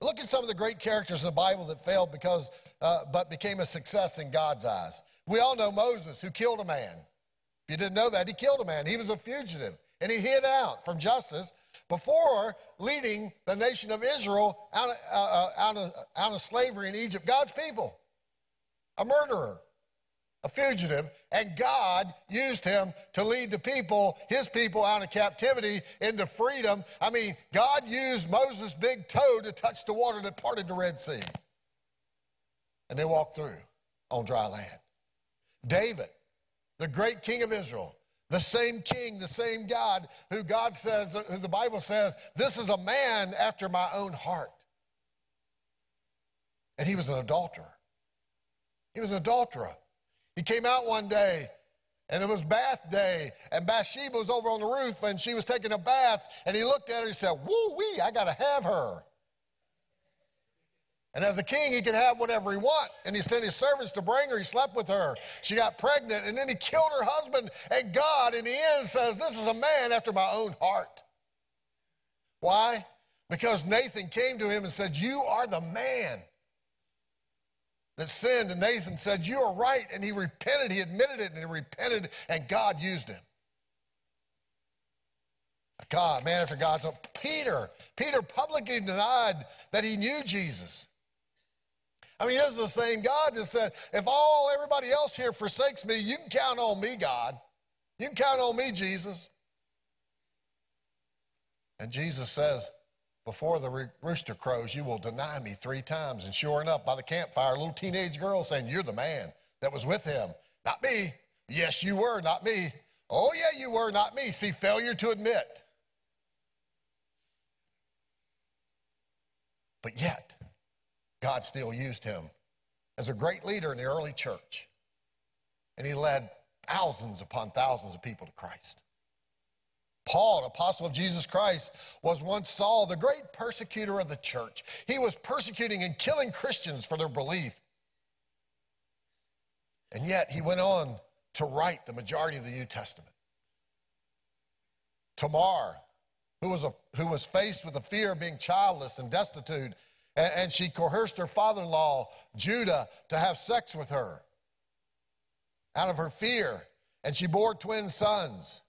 Look at some of the great characters in the Bible that failed because, uh, but became a success in God's eyes. We all know Moses, who killed a man. If you didn't know that, he killed a man. He was a fugitive, and he hid out from justice before leading the nation of Israel out of, uh, uh out of, out of slavery in Egypt. God's people, a murderer a fugitive, and God used him to lead the people, his people, out of captivity into freedom. I mean, God used Moses' big toe to touch the water that parted the Red Sea. And they walked through on dry land. David, the great king of Israel, the same king, the same God who God says, who the Bible says, this is a man after my own heart. And he was an adulterer. He was an adulterer. He came out one day and it was bath day, and Bathsheba was over on the roof and she was taking a bath, and he looked at her and he said, Woo wee, I gotta have her. And as a king, he could have whatever he want. And he sent his servants to bring her. He slept with her. She got pregnant, and then he killed her husband. And God, in the end, says, This is a man after my own heart. Why? Because Nathan came to him and said, You are the man that sinned, and Nathan said, You are right. And he repented, he admitted it, and he repented, and God used him. God, man after God's own. Peter, Peter publicly denied that he knew Jesus. I mean, here's the same God that said, if all everybody else here forsakes me, you can count on me, God. You can count on me, Jesus. And Jesus says, before the rooster crows, you will deny me three times. And sure enough, by the campfire, a little teenage girl saying, You're the man that was with him. Not me. Yes, you were, not me. Oh, yeah, you were, not me. See, failure to admit. But yet, God still used him as a great leader in the early church. And he led thousands upon thousands of people to Christ. Paul, an apostle of Jesus Christ, was once Saul, the great persecutor of the church. He was persecuting and killing Christians for their belief. And yet he went on to write the majority of the New Testament. Tamar, who was, a, who was faced with the fear of being childless and destitute, and, and she coerced her father in law, Judah, to have sex with her out of her fear. And she bore twin sons.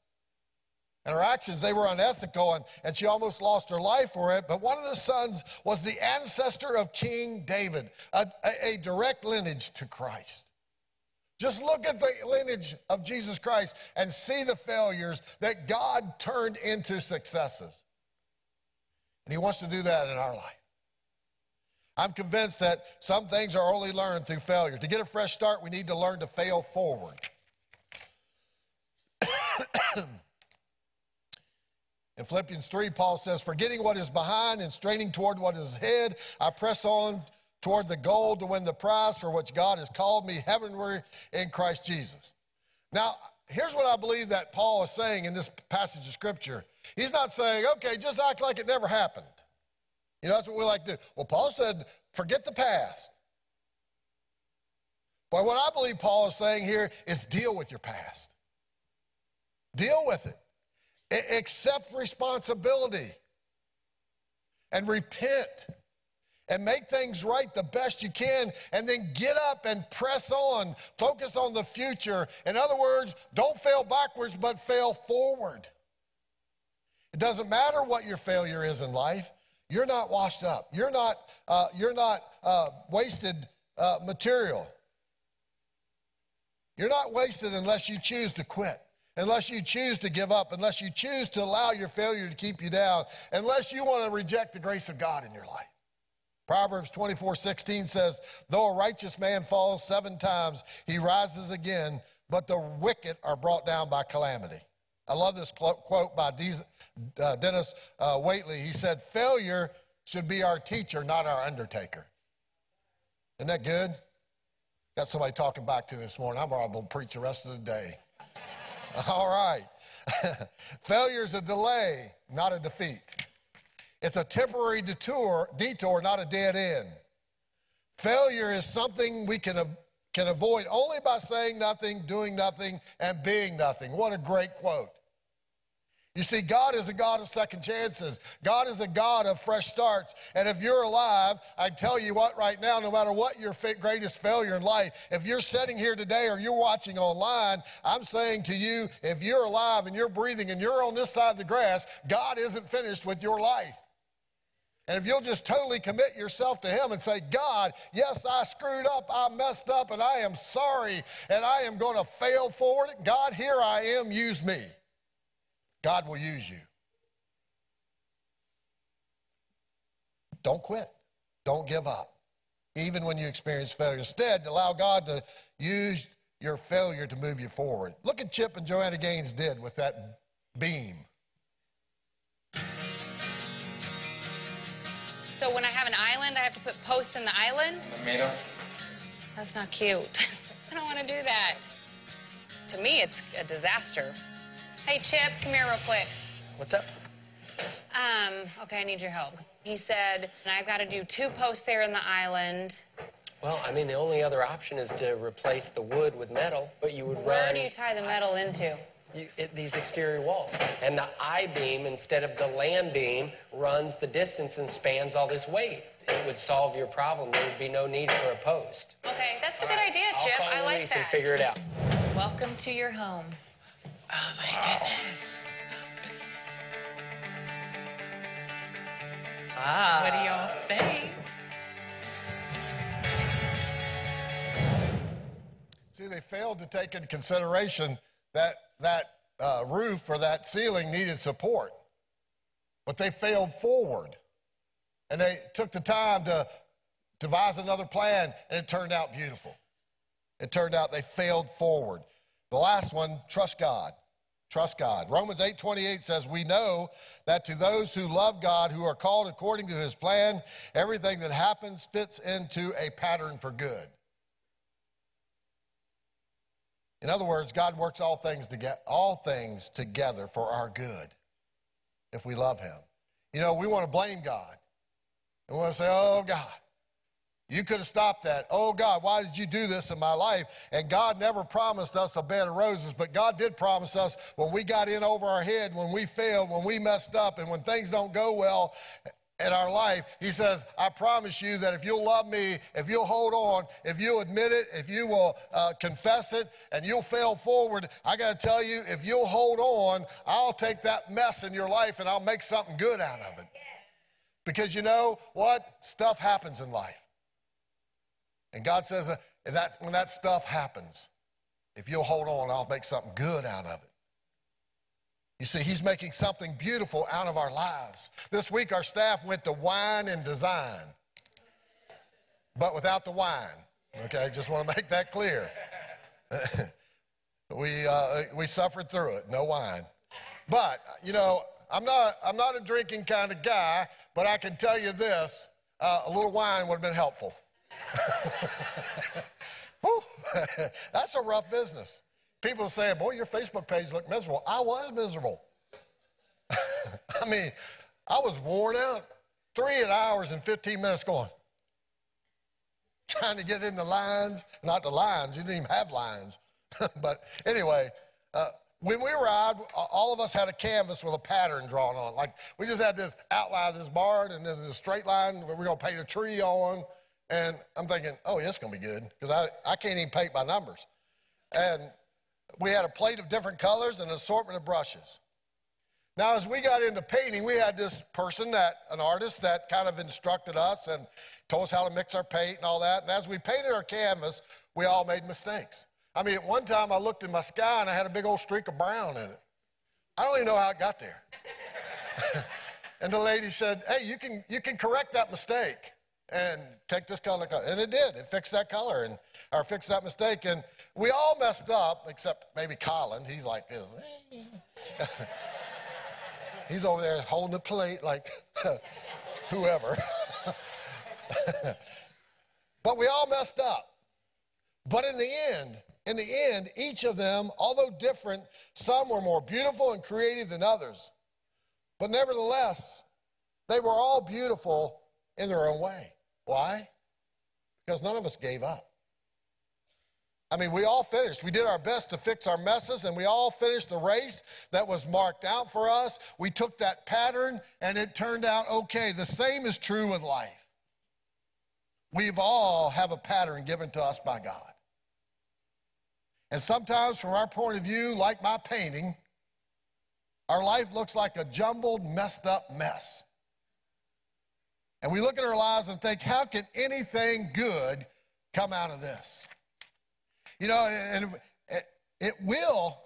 And her actions, they were unethical, and, and she almost lost her life for it. But one of the sons was the ancestor of King David, a, a, a direct lineage to Christ. Just look at the lineage of Jesus Christ and see the failures that God turned into successes. And He wants to do that in our life. I'm convinced that some things are only learned through failure. To get a fresh start, we need to learn to fail forward. <coughs> <coughs> <coughs> In Philippians 3, Paul says, Forgetting what is behind and straining toward what is ahead, I press on toward the goal to win the prize for which God has called me heavenward in Christ Jesus. Now, here's what I believe that Paul is saying in this passage of Scripture. He's not saying, okay, just act like it never happened. You know, that's what we like to do. Well, Paul said, forget the past. But what I believe Paul is saying here is deal with your past. Deal with it. Accept responsibility and repent and make things right the best you can and then get up and press on focus on the future. In other words don't fail backwards but fail forward. It doesn't matter what your failure is in life. You're not washed up. You're not uh, you're not uh, wasted uh, material. You're not wasted unless you choose to quit unless you choose to give up, unless you choose to allow your failure to keep you down, unless you want to reject the grace of God in your life. Proverbs 24 16 says, Though a righteous man falls seven times, he rises again, but the wicked are brought down by calamity. I love this quote by uh, Dennis uh, Waitley. He said, Failure should be our teacher, not our undertaker. Isn't that good? Got somebody talking back to me this morning. I'm going to preach the rest of the day. <laughs> All right. <laughs> Failure is a delay, not a defeat. It's a temporary detour, detour, not a dead end. Failure is something we can, can avoid only by saying nothing, doing nothing, and being nothing. What a great quote. You see, God is a God of second chances. God is a God of fresh starts. And if you're alive, I tell you what, right now, no matter what your greatest failure in life, if you're sitting here today or you're watching online, I'm saying to you, if you're alive and you're breathing and you're on this side of the grass, God isn't finished with your life. And if you'll just totally commit yourself to Him and say, God, yes, I screwed up, I messed up, and I am sorry, and I am going to fail forward. God, here I am, use me. God will use you. Don't quit. Don't give up, even when you experience failure. Instead, allow God to use your failure to move you forward. Look at Chip and Joanna Gaines did with that beam. So when I have an island, I have to put posts in the island? Tomato. That's not cute. <laughs> I don't want to do that. To me, it's a disaster. Hey, Chip, come here real quick. What's up? Um, okay, I need your help. He said, I've got to do two posts there in the island. Well, I mean, the only other option is to replace the wood with metal, but you would Where run. do you tie the metal into? You, it, these exterior walls. And the I beam, instead of the land beam, runs the distance and spans all this weight. It would solve your problem. There would be no need for a post. Okay, that's a good idea, Chip. I'll call I like Luis that. and figure it out. Welcome to your home. Oh my goodness. Ah. What do y'all think? See, they failed to take into consideration that that uh, roof or that ceiling needed support, but they failed forward, and they took the time to devise another plan, and it turned out beautiful. It turned out they failed forward. The last one, trust God. Trust God. Romans 8:28 says, "We know that to those who love God, who are called according to his plan, everything that happens fits into a pattern for good." In other words, God works all things together, all things together for our good if we love him. You know, we want to blame God. And we want to say, "Oh God, you could have stopped that. Oh God, why did you do this in my life? And God never promised us a bed of roses, but God did promise us when we got in over our head, when we failed, when we messed up, and when things don't go well in our life, He says, I promise you that if you'll love me, if you'll hold on, if you'll admit it, if you will uh, confess it, and you'll fail forward, I got to tell you, if you'll hold on, I'll take that mess in your life and I'll make something good out of it. Because you know what? Stuff happens in life. And God says, uh, that, when that stuff happens, if you'll hold on, I'll make something good out of it. You see, He's making something beautiful out of our lives. This week, our staff went to Wine and Design. but without the wine. Okay, just want to <laughs> make that clear. <laughs> we, uh, we suffered through it, no wine. But, you know, I'm not, I'm not a drinking kind of guy, but I can tell you this uh, a little wine would have been helpful. <laughs> <laughs> That's a rough business. People saying, boy, your Facebook page looked miserable. I was miserable. <laughs> I mean, I was worn out. Three hours and 15 minutes going, trying to get in the lines. Not the lines, you didn't even have lines. but anyway, uh, when we arrived, all of us had a canvas with a pattern drawn on. Like we just had this outline of this barn and then a straight line where we're going to paint a tree on. And I'm thinking, oh, yeah, it's going to be good because I, I can't even paint by numbers. And we had a plate of different colors and an assortment of brushes. Now, as we got into painting, we had this person that, an artist that kind of instructed us and told us how to mix our paint and all that. And as we painted our canvas, we all made mistakes. I mean, at one time I looked in my sky and I had a big old streak of brown in it. I don't even know how it got there. <laughs> and the lady said, Hey, you can, you can correct that mistake and take this color, color. And it did. It fixed that color and or fixed that mistake. And we all messed up, except maybe Colin. He's like this. <laughs> He's over there holding the plate like <laughs> whoever. <laughs> but we all messed up. But in the end, in the end, each of them, although different, some were more beautiful and creative than others. But nevertheless, they were all beautiful in their own way. Why? Because none of us gave up. I mean, we all finished. We did our best to fix our messes, and we all finished the race that was marked out for us. We took that pattern, and it turned out okay. The same is true with life. We've all have a pattern given to us by God. And sometimes, from our point of view, like my painting, our life looks like a jumbled, messed up mess. And we look at our lives and think, how can anything good come out of this? You know, and it, will,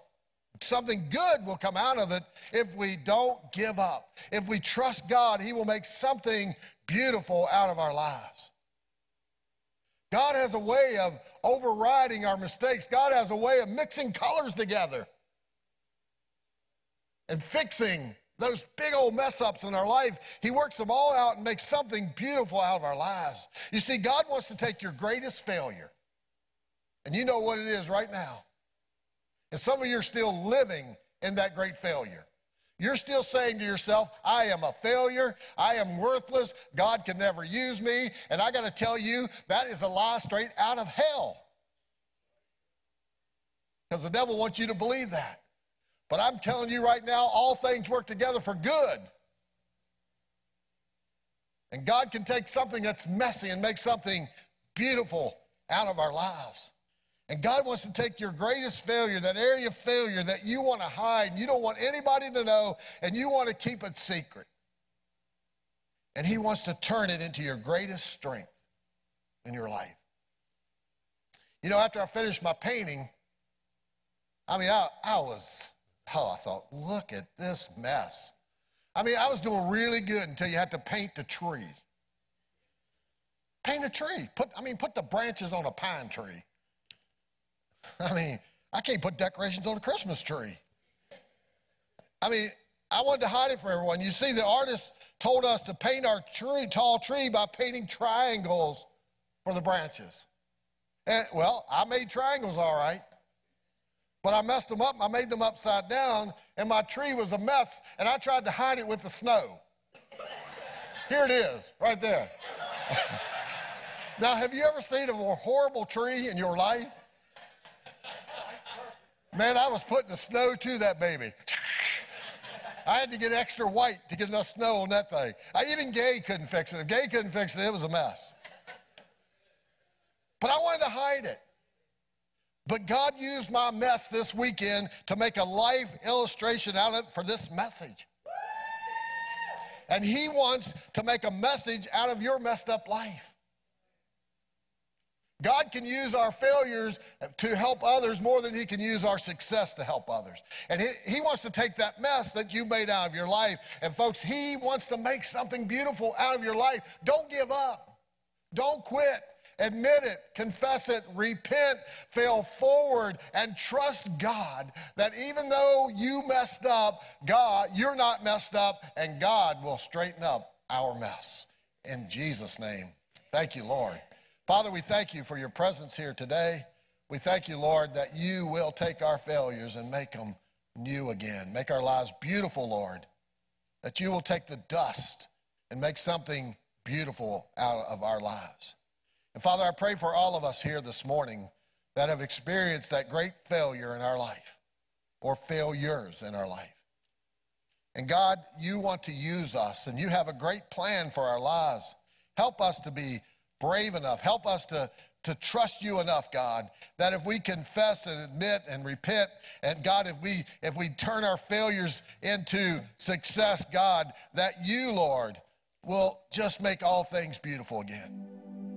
something good will come out of it if we don't give up. If we trust God, He will make something beautiful out of our lives. God has a way of overriding our mistakes. God has a way of mixing colors together and fixing those big old mess ups in our life. He works them all out and makes something beautiful out of our lives. You see, God wants to take your greatest failure and you know what it is right now. And some of you are still living in that great failure. You're still saying to yourself, I am a failure. I am worthless. God can never use me. And I got to tell you, that is a lie straight out of hell. Because the devil wants you to believe that. But I'm telling you right now, all things work together for good. And God can take something that's messy and make something beautiful out of our lives. And God wants to take your greatest failure, that area of failure that you want to hide, and you don't want anybody to know, and you want to keep it secret. And He wants to turn it into your greatest strength in your life. You know, after I finished my painting, I mean, I, I was, oh, I thought, look at this mess. I mean, I was doing really good until you had to paint the tree. Paint a tree. Put, I mean, put the branches on a pine tree. <laughs> I mean, I can't put decorations on a Christmas tree. I mean, I wanted to hide it from everyone. You see, the artist told us to paint our tree, tall tree by painting triangles for the branches. And well, I made triangles all right, but I messed them up. I made them upside down, and my tree was a mess, and I tried to hide it with the snow. Here it is, right there. <laughs> now, have you ever seen a more horrible tree in your life? Man, I was putting the snow to that baby. I had to get extra white to get enough snow on that thing. I, even Gay couldn't fix it. If Gay couldn't fix it, it was a mess. But I wanted to hide it. But God used my mess this weekend to make a life illustration out of it for this message. And He wants to make a message out of your messed up life. God can use our failures to help others more than He can use our success to help others. And He, he wants to take that mess that you made out of your life. And folks, He wants to make something beautiful out of your life. Don't give up. Don't quit. Admit it, confess it, repent, fail forward, and trust God that even though you messed up, God, you're not messed up, and God will straighten up our mess. In Jesus' name. Thank you, Lord. Father, we thank you for your presence here today. We thank you, Lord, that you will take our failures and make them new again. Make our lives beautiful, Lord. That you will take the dust and make something beautiful out of our lives. And Father, I pray for all of us here this morning that have experienced that great failure in our life or failures in our life. And God, you want to use us and you have a great plan for our lives. Help us to be brave enough. Help us to, to trust you enough, God, that if we confess and admit and repent, and God, if we if we turn our failures into success, God, that you, Lord, will just make all things beautiful again.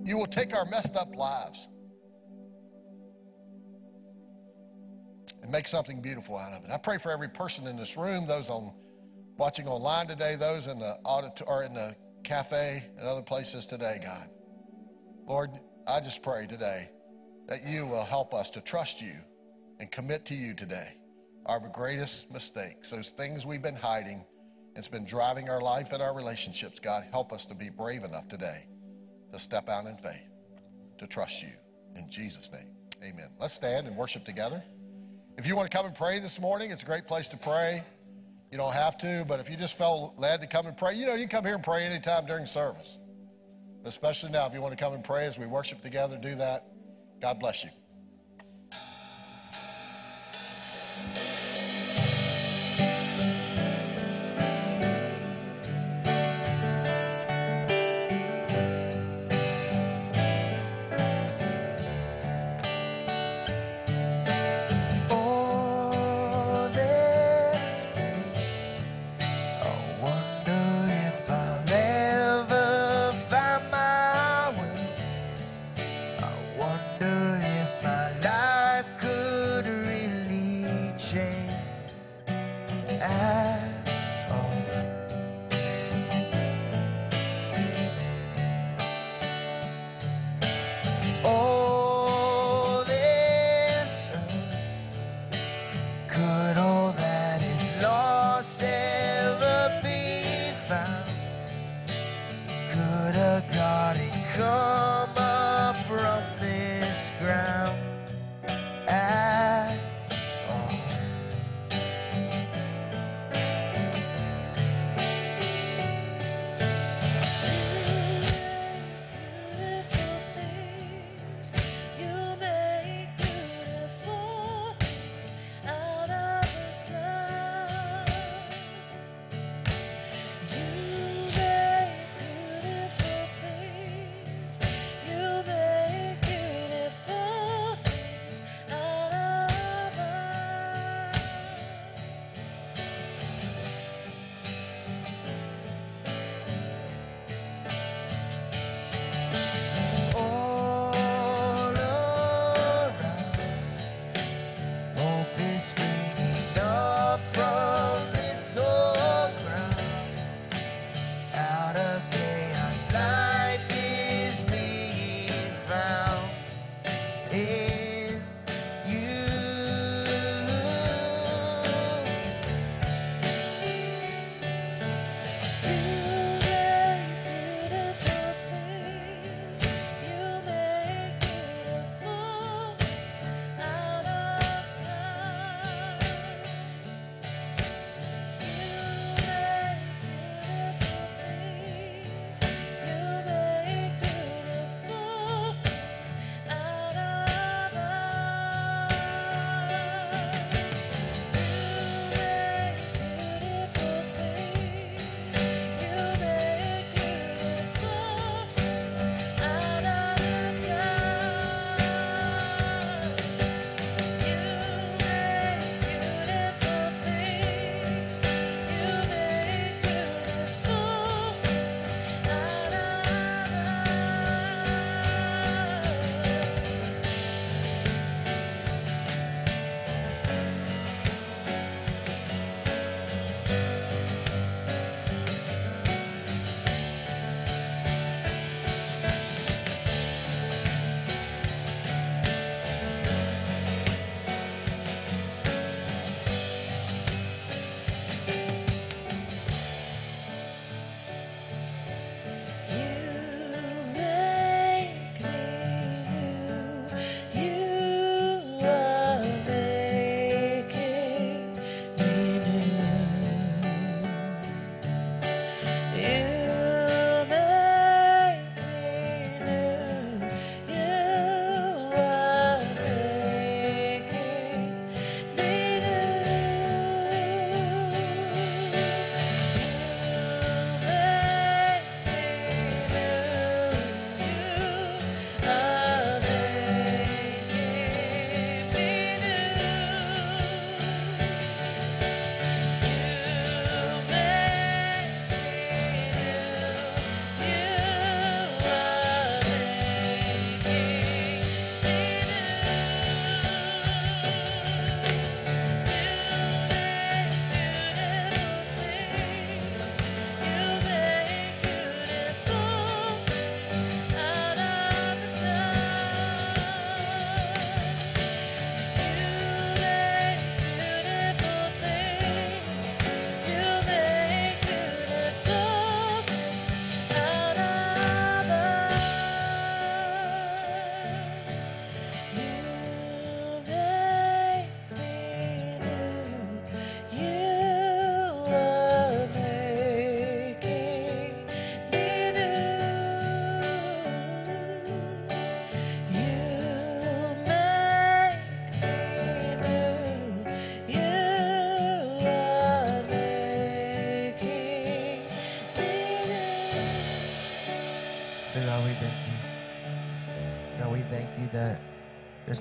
You will take our messed up lives and make something beautiful out of it. I pray for every person in this room, those on watching online today, those in the audit in the cafe and other places today, God. Lord, I just pray today that you will help us to trust you and commit to you today. Our greatest mistakes, those things we've been hiding, it's been driving our life and our relationships. God, help us to be brave enough today to step out in faith, to trust you. In Jesus' name, amen. Let's stand and worship together. If you want to come and pray this morning, it's a great place to pray. You don't have to, but if you just felt led to come and pray, you know, you can come here and pray anytime during service. Especially now, if you want to come and pray as we worship together, do that. God bless you.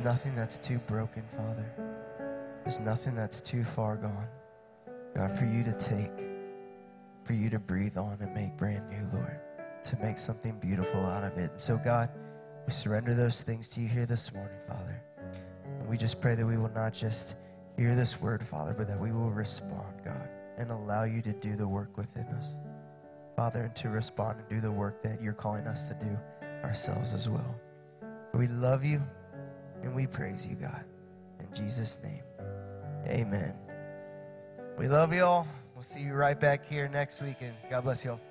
Nothing that's too broken, Father. There's nothing that's too far gone. God, for you to take, for you to breathe on and make brand new, Lord, to make something beautiful out of it. And so, God, we surrender those things to you here this morning, Father. And we just pray that we will not just hear this word, Father, but that we will respond, God, and allow you to do the work within us. Father, and to respond and do the work that you're calling us to do ourselves as well. For we love you and we praise you, God. In Jesus' name, amen. We love you all. We'll see you right back here next week, and God bless you all.